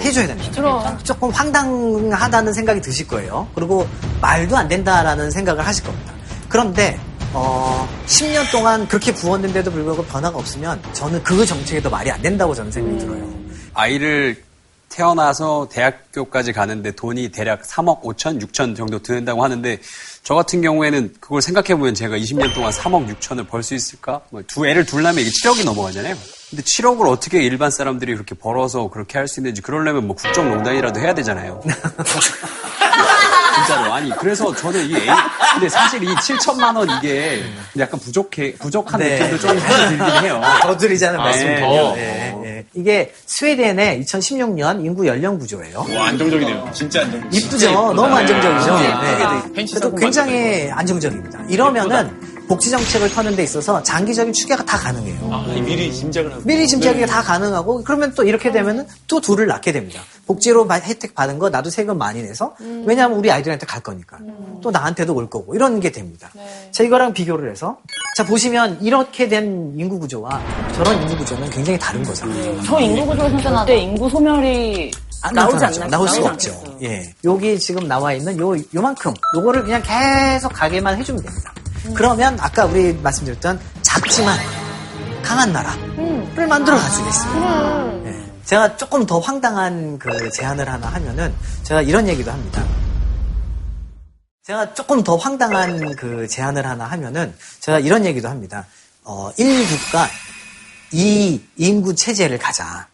Speaker 9: 해줘야 됩니다.
Speaker 1: 그럼.
Speaker 9: 조금 황당하다는 생각이 드실 거예요. 그리고 말도 안 된다라는 생각을 하실 겁니다. 그런데 어, 10년 동안 그렇게 부었는데도 불구하고 변화가 없으면 저는 그 정책에도 말이 안 된다고 저는 생각이 들어요.
Speaker 11: 아이를 태어나서 대학교까지 가는데 돈이 대략 3억 5천, 6천 정도 드는다고 하는데 저 같은 경우에는 그걸 생각해보면 제가 20년 동안 3억 6천을 벌 수 있을까? 뭐두 애를 둘라면 이게 7억이 넘어가잖아요. 근데 7억을 어떻게 일반 사람들이 그렇게 벌어서 그렇게 할 수 있는지 그러려면 뭐 국정농단이라도 해야 되잖아요. 진짜로. 아니, 그래서 저는 이 A, 근데 사실 이 7천만 원 이게 약간 부족해, 부족한
Speaker 9: 네.
Speaker 11: 느낌도 좀 들긴 해요.
Speaker 9: 더 드리자는
Speaker 11: 아,
Speaker 9: 말씀 드려요.
Speaker 11: 더.
Speaker 9: 네, 네. 이게 스웨덴의 2016년 인구 연령 구조예요.
Speaker 5: 와, 안정적이네요. 진짜 안정적.
Speaker 9: 이쁘죠? 너무 안정적이죠?
Speaker 5: 네.
Speaker 9: 네.
Speaker 5: 펜시
Speaker 9: 그래도 굉장히 안정적입니다. 이러면은 복지 정책을 펴는 데 있어서 장기적인 추계가 다 가능해요.
Speaker 3: 아, 미리 짐작을 하고.
Speaker 9: 미리 짐작이 다 가능하고 그러면 또 이렇게 되면은 또 둘을 낳게 됩니다. 복지로 바- 혜택 받은 거 나도 세금 많이 내서 왜냐하면 우리 아이들한테 갈 거니까 또 나한테도 올 거고 이런 게 됩니다. 자 이거랑 비교를 해서 자 보시면 이렇게 된 인구 구조와 저런 인구 구조는 굉장히 다른 거잖아요.
Speaker 8: 저 인구 구조에서 절대 인구 소멸이
Speaker 9: 안
Speaker 8: 나오지. 않나?
Speaker 9: 나올 수가 없죠.
Speaker 8: 않겠어요.
Speaker 9: 예. 여기 지금 나와 있는 요, 요만큼, 요거를 그냥 계속 가게만 해주면 됩니다. 그러면 아까 우리 말씀드렸던 작지만 강한 나라를 만들어 갈 수가 있어요. 예. 제가 조금 더 황당한 그 제안을 하나 하면은 제가 이런 얘기도 합니다. 제가 조금 더 황당한 그 제안을 하나 하면은 제가 이런 얘기도 합니다. 어, 1국가 2 인구 체제를 가자.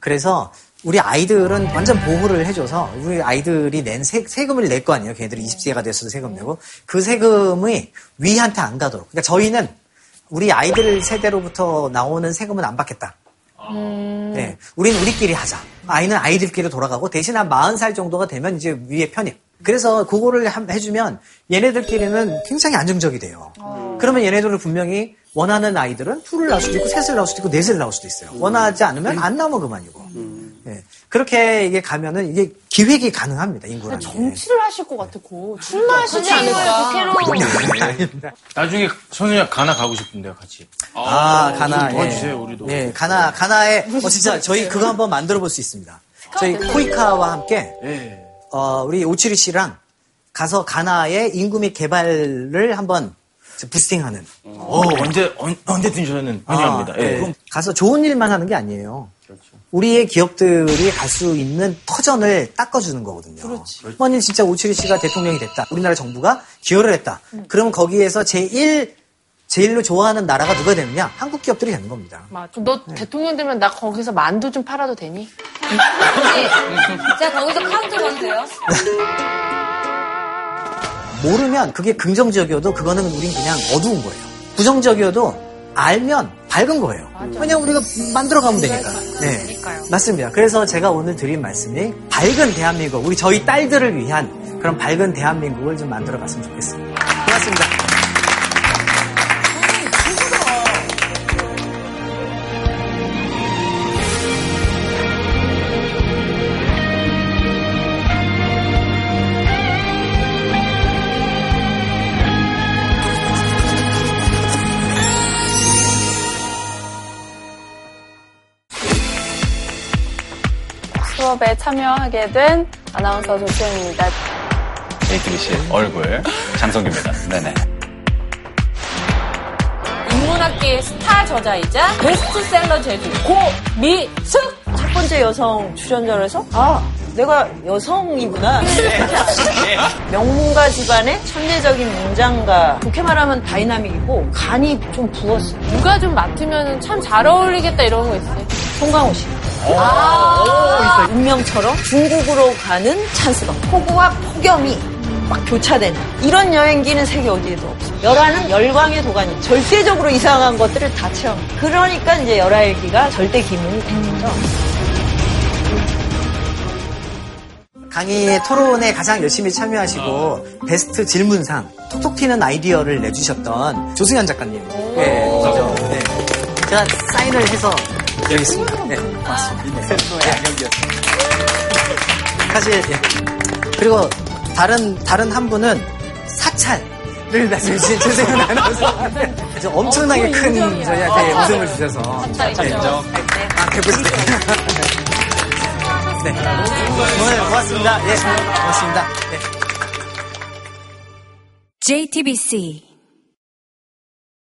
Speaker 9: 그래서 우리 아이들은 완전 보호를 해줘서 우리 아이들이 낸 세, 세금을 낼 거 아니에요. 걔네들이 20세가 됐어도 세금 내고 그 세금이 위한테 안 가도록. 그러니까 저희는 우리 아이들 세대로부터 나오는 세금은 안 받겠다. 네, 우리는 우리끼리 하자. 아이는 아이들끼리 돌아가고 대신 한 40살 정도가 되면 이제 위에 편입. 그래서 그거를 함- 해주면 얘네들끼리는 굉장히 안정적이 돼요. 그러면 얘네들을 분명히 원하는 아이들은 둘을 낳을 수도 있고 셋을 낳을 수도 있고 넷을 낳을 수도 있어요. 원하지 않으면 안 나오면 그만이고. 예. 그렇게 이게 가면은 이게 기획이 가능합니다. 인구라는 게.
Speaker 1: 정치를 하실 것 같아, 고. 출마하시지 않을까.
Speaker 15: 나중에 성윤이가 가나 가고 싶은데요, 같이.
Speaker 9: 아, 가나.
Speaker 15: 좀 도와주세요, 우리도.
Speaker 9: 예, 가나, 가나에, 어, 진짜 저희 그거 한번 만들어 볼 수 있습니다. 저희 코이카와 함께,
Speaker 15: 예.
Speaker 9: 어, 우리 오치리 씨랑 가서 가나의 인구 및 개발을 한번 부스팅하는.
Speaker 15: 어, 언제, 언, 언제든 저는 환영합니다.
Speaker 9: 아,
Speaker 15: 예.
Speaker 9: 네.
Speaker 15: 그럼
Speaker 9: 가서 좋은 일만 하는 게 아니에요. 우리의 기업들이 갈 수 있는 터전을 닦아주는 거거든요. 만일 진짜 오치리 씨가 대통령이 됐다. 우리나라 정부가 기여를 했다. 그러면 거기에서 제1, 제일로 좋아하는 나라가 누가 되느냐? 한국 기업들이 되는 겁니다.
Speaker 1: 맞아. 너 대통령 되면 나 거기서 만두 좀 팔아도 되니?
Speaker 7: 제가 거기서 카운트 돼요?
Speaker 9: 모르면 그게 긍정적이어도 그거는 우린 그냥 어두운 거예요. 부정적이어도 알면 밝은 거예요. 그냥 우리가 만들어 가면 되니까. 네. 맞습니다. 그래서 제가 오늘 드린 말씀이 밝은 대한민국, 우리 저희 딸들을 위한 그런 밝은 대한민국을 좀 만들어 갔으면 좋겠습니다. 고맙습니다.
Speaker 16: 수업에 참여하게 된 아나운서 조수영입니다.
Speaker 18: JTBC 얼굴 장성규입니다. 네네.
Speaker 10: 인문학계의 스타 저자이자 베스트셀러 제조기 고미숙
Speaker 8: 첫 번째 여성 출연자라서 아 내가 여성이구나 명문가 집안의 천재적인 문장가 좋게 말하면 다이나믹이고 간이 좀 부었어
Speaker 1: 누가 좀 맡으면 참 잘 어울리겠다 이런 거 있어요.
Speaker 8: 송강호 씨
Speaker 1: 아~
Speaker 8: 운명처럼 중국으로 가는 찬스가 폭우와 폭염이 막 교차되는 이런 여행기는 세계 어디에도 없어. 열화는 열광의 도가니 절대적으로 이상한 것들을 다 체험. 그러니까 이제 열화일기가 절대 기능이 된 거죠.
Speaker 9: 강의 토론에 가장 열심히 참여하시고 베스트 질문상 톡톡 튀는 아이디어를 내주셨던 조승현 작가님. 네, 그죠? 네. 제가 사인을 해서 여기 있습니다. 네, 고맙습니다. 네. 사실 예. 그리고 다른 다른 한 분은 사찰을 말씀해 주신 최세현 아나운서. 그래서 엄청나게 큰 저희한테 웃음을 주셔서
Speaker 7: 사찰 인정.
Speaker 9: 아, 배부르다. 네. 오늘 고맙습니다. 예, 고맙습니다. 네.
Speaker 14: JTBC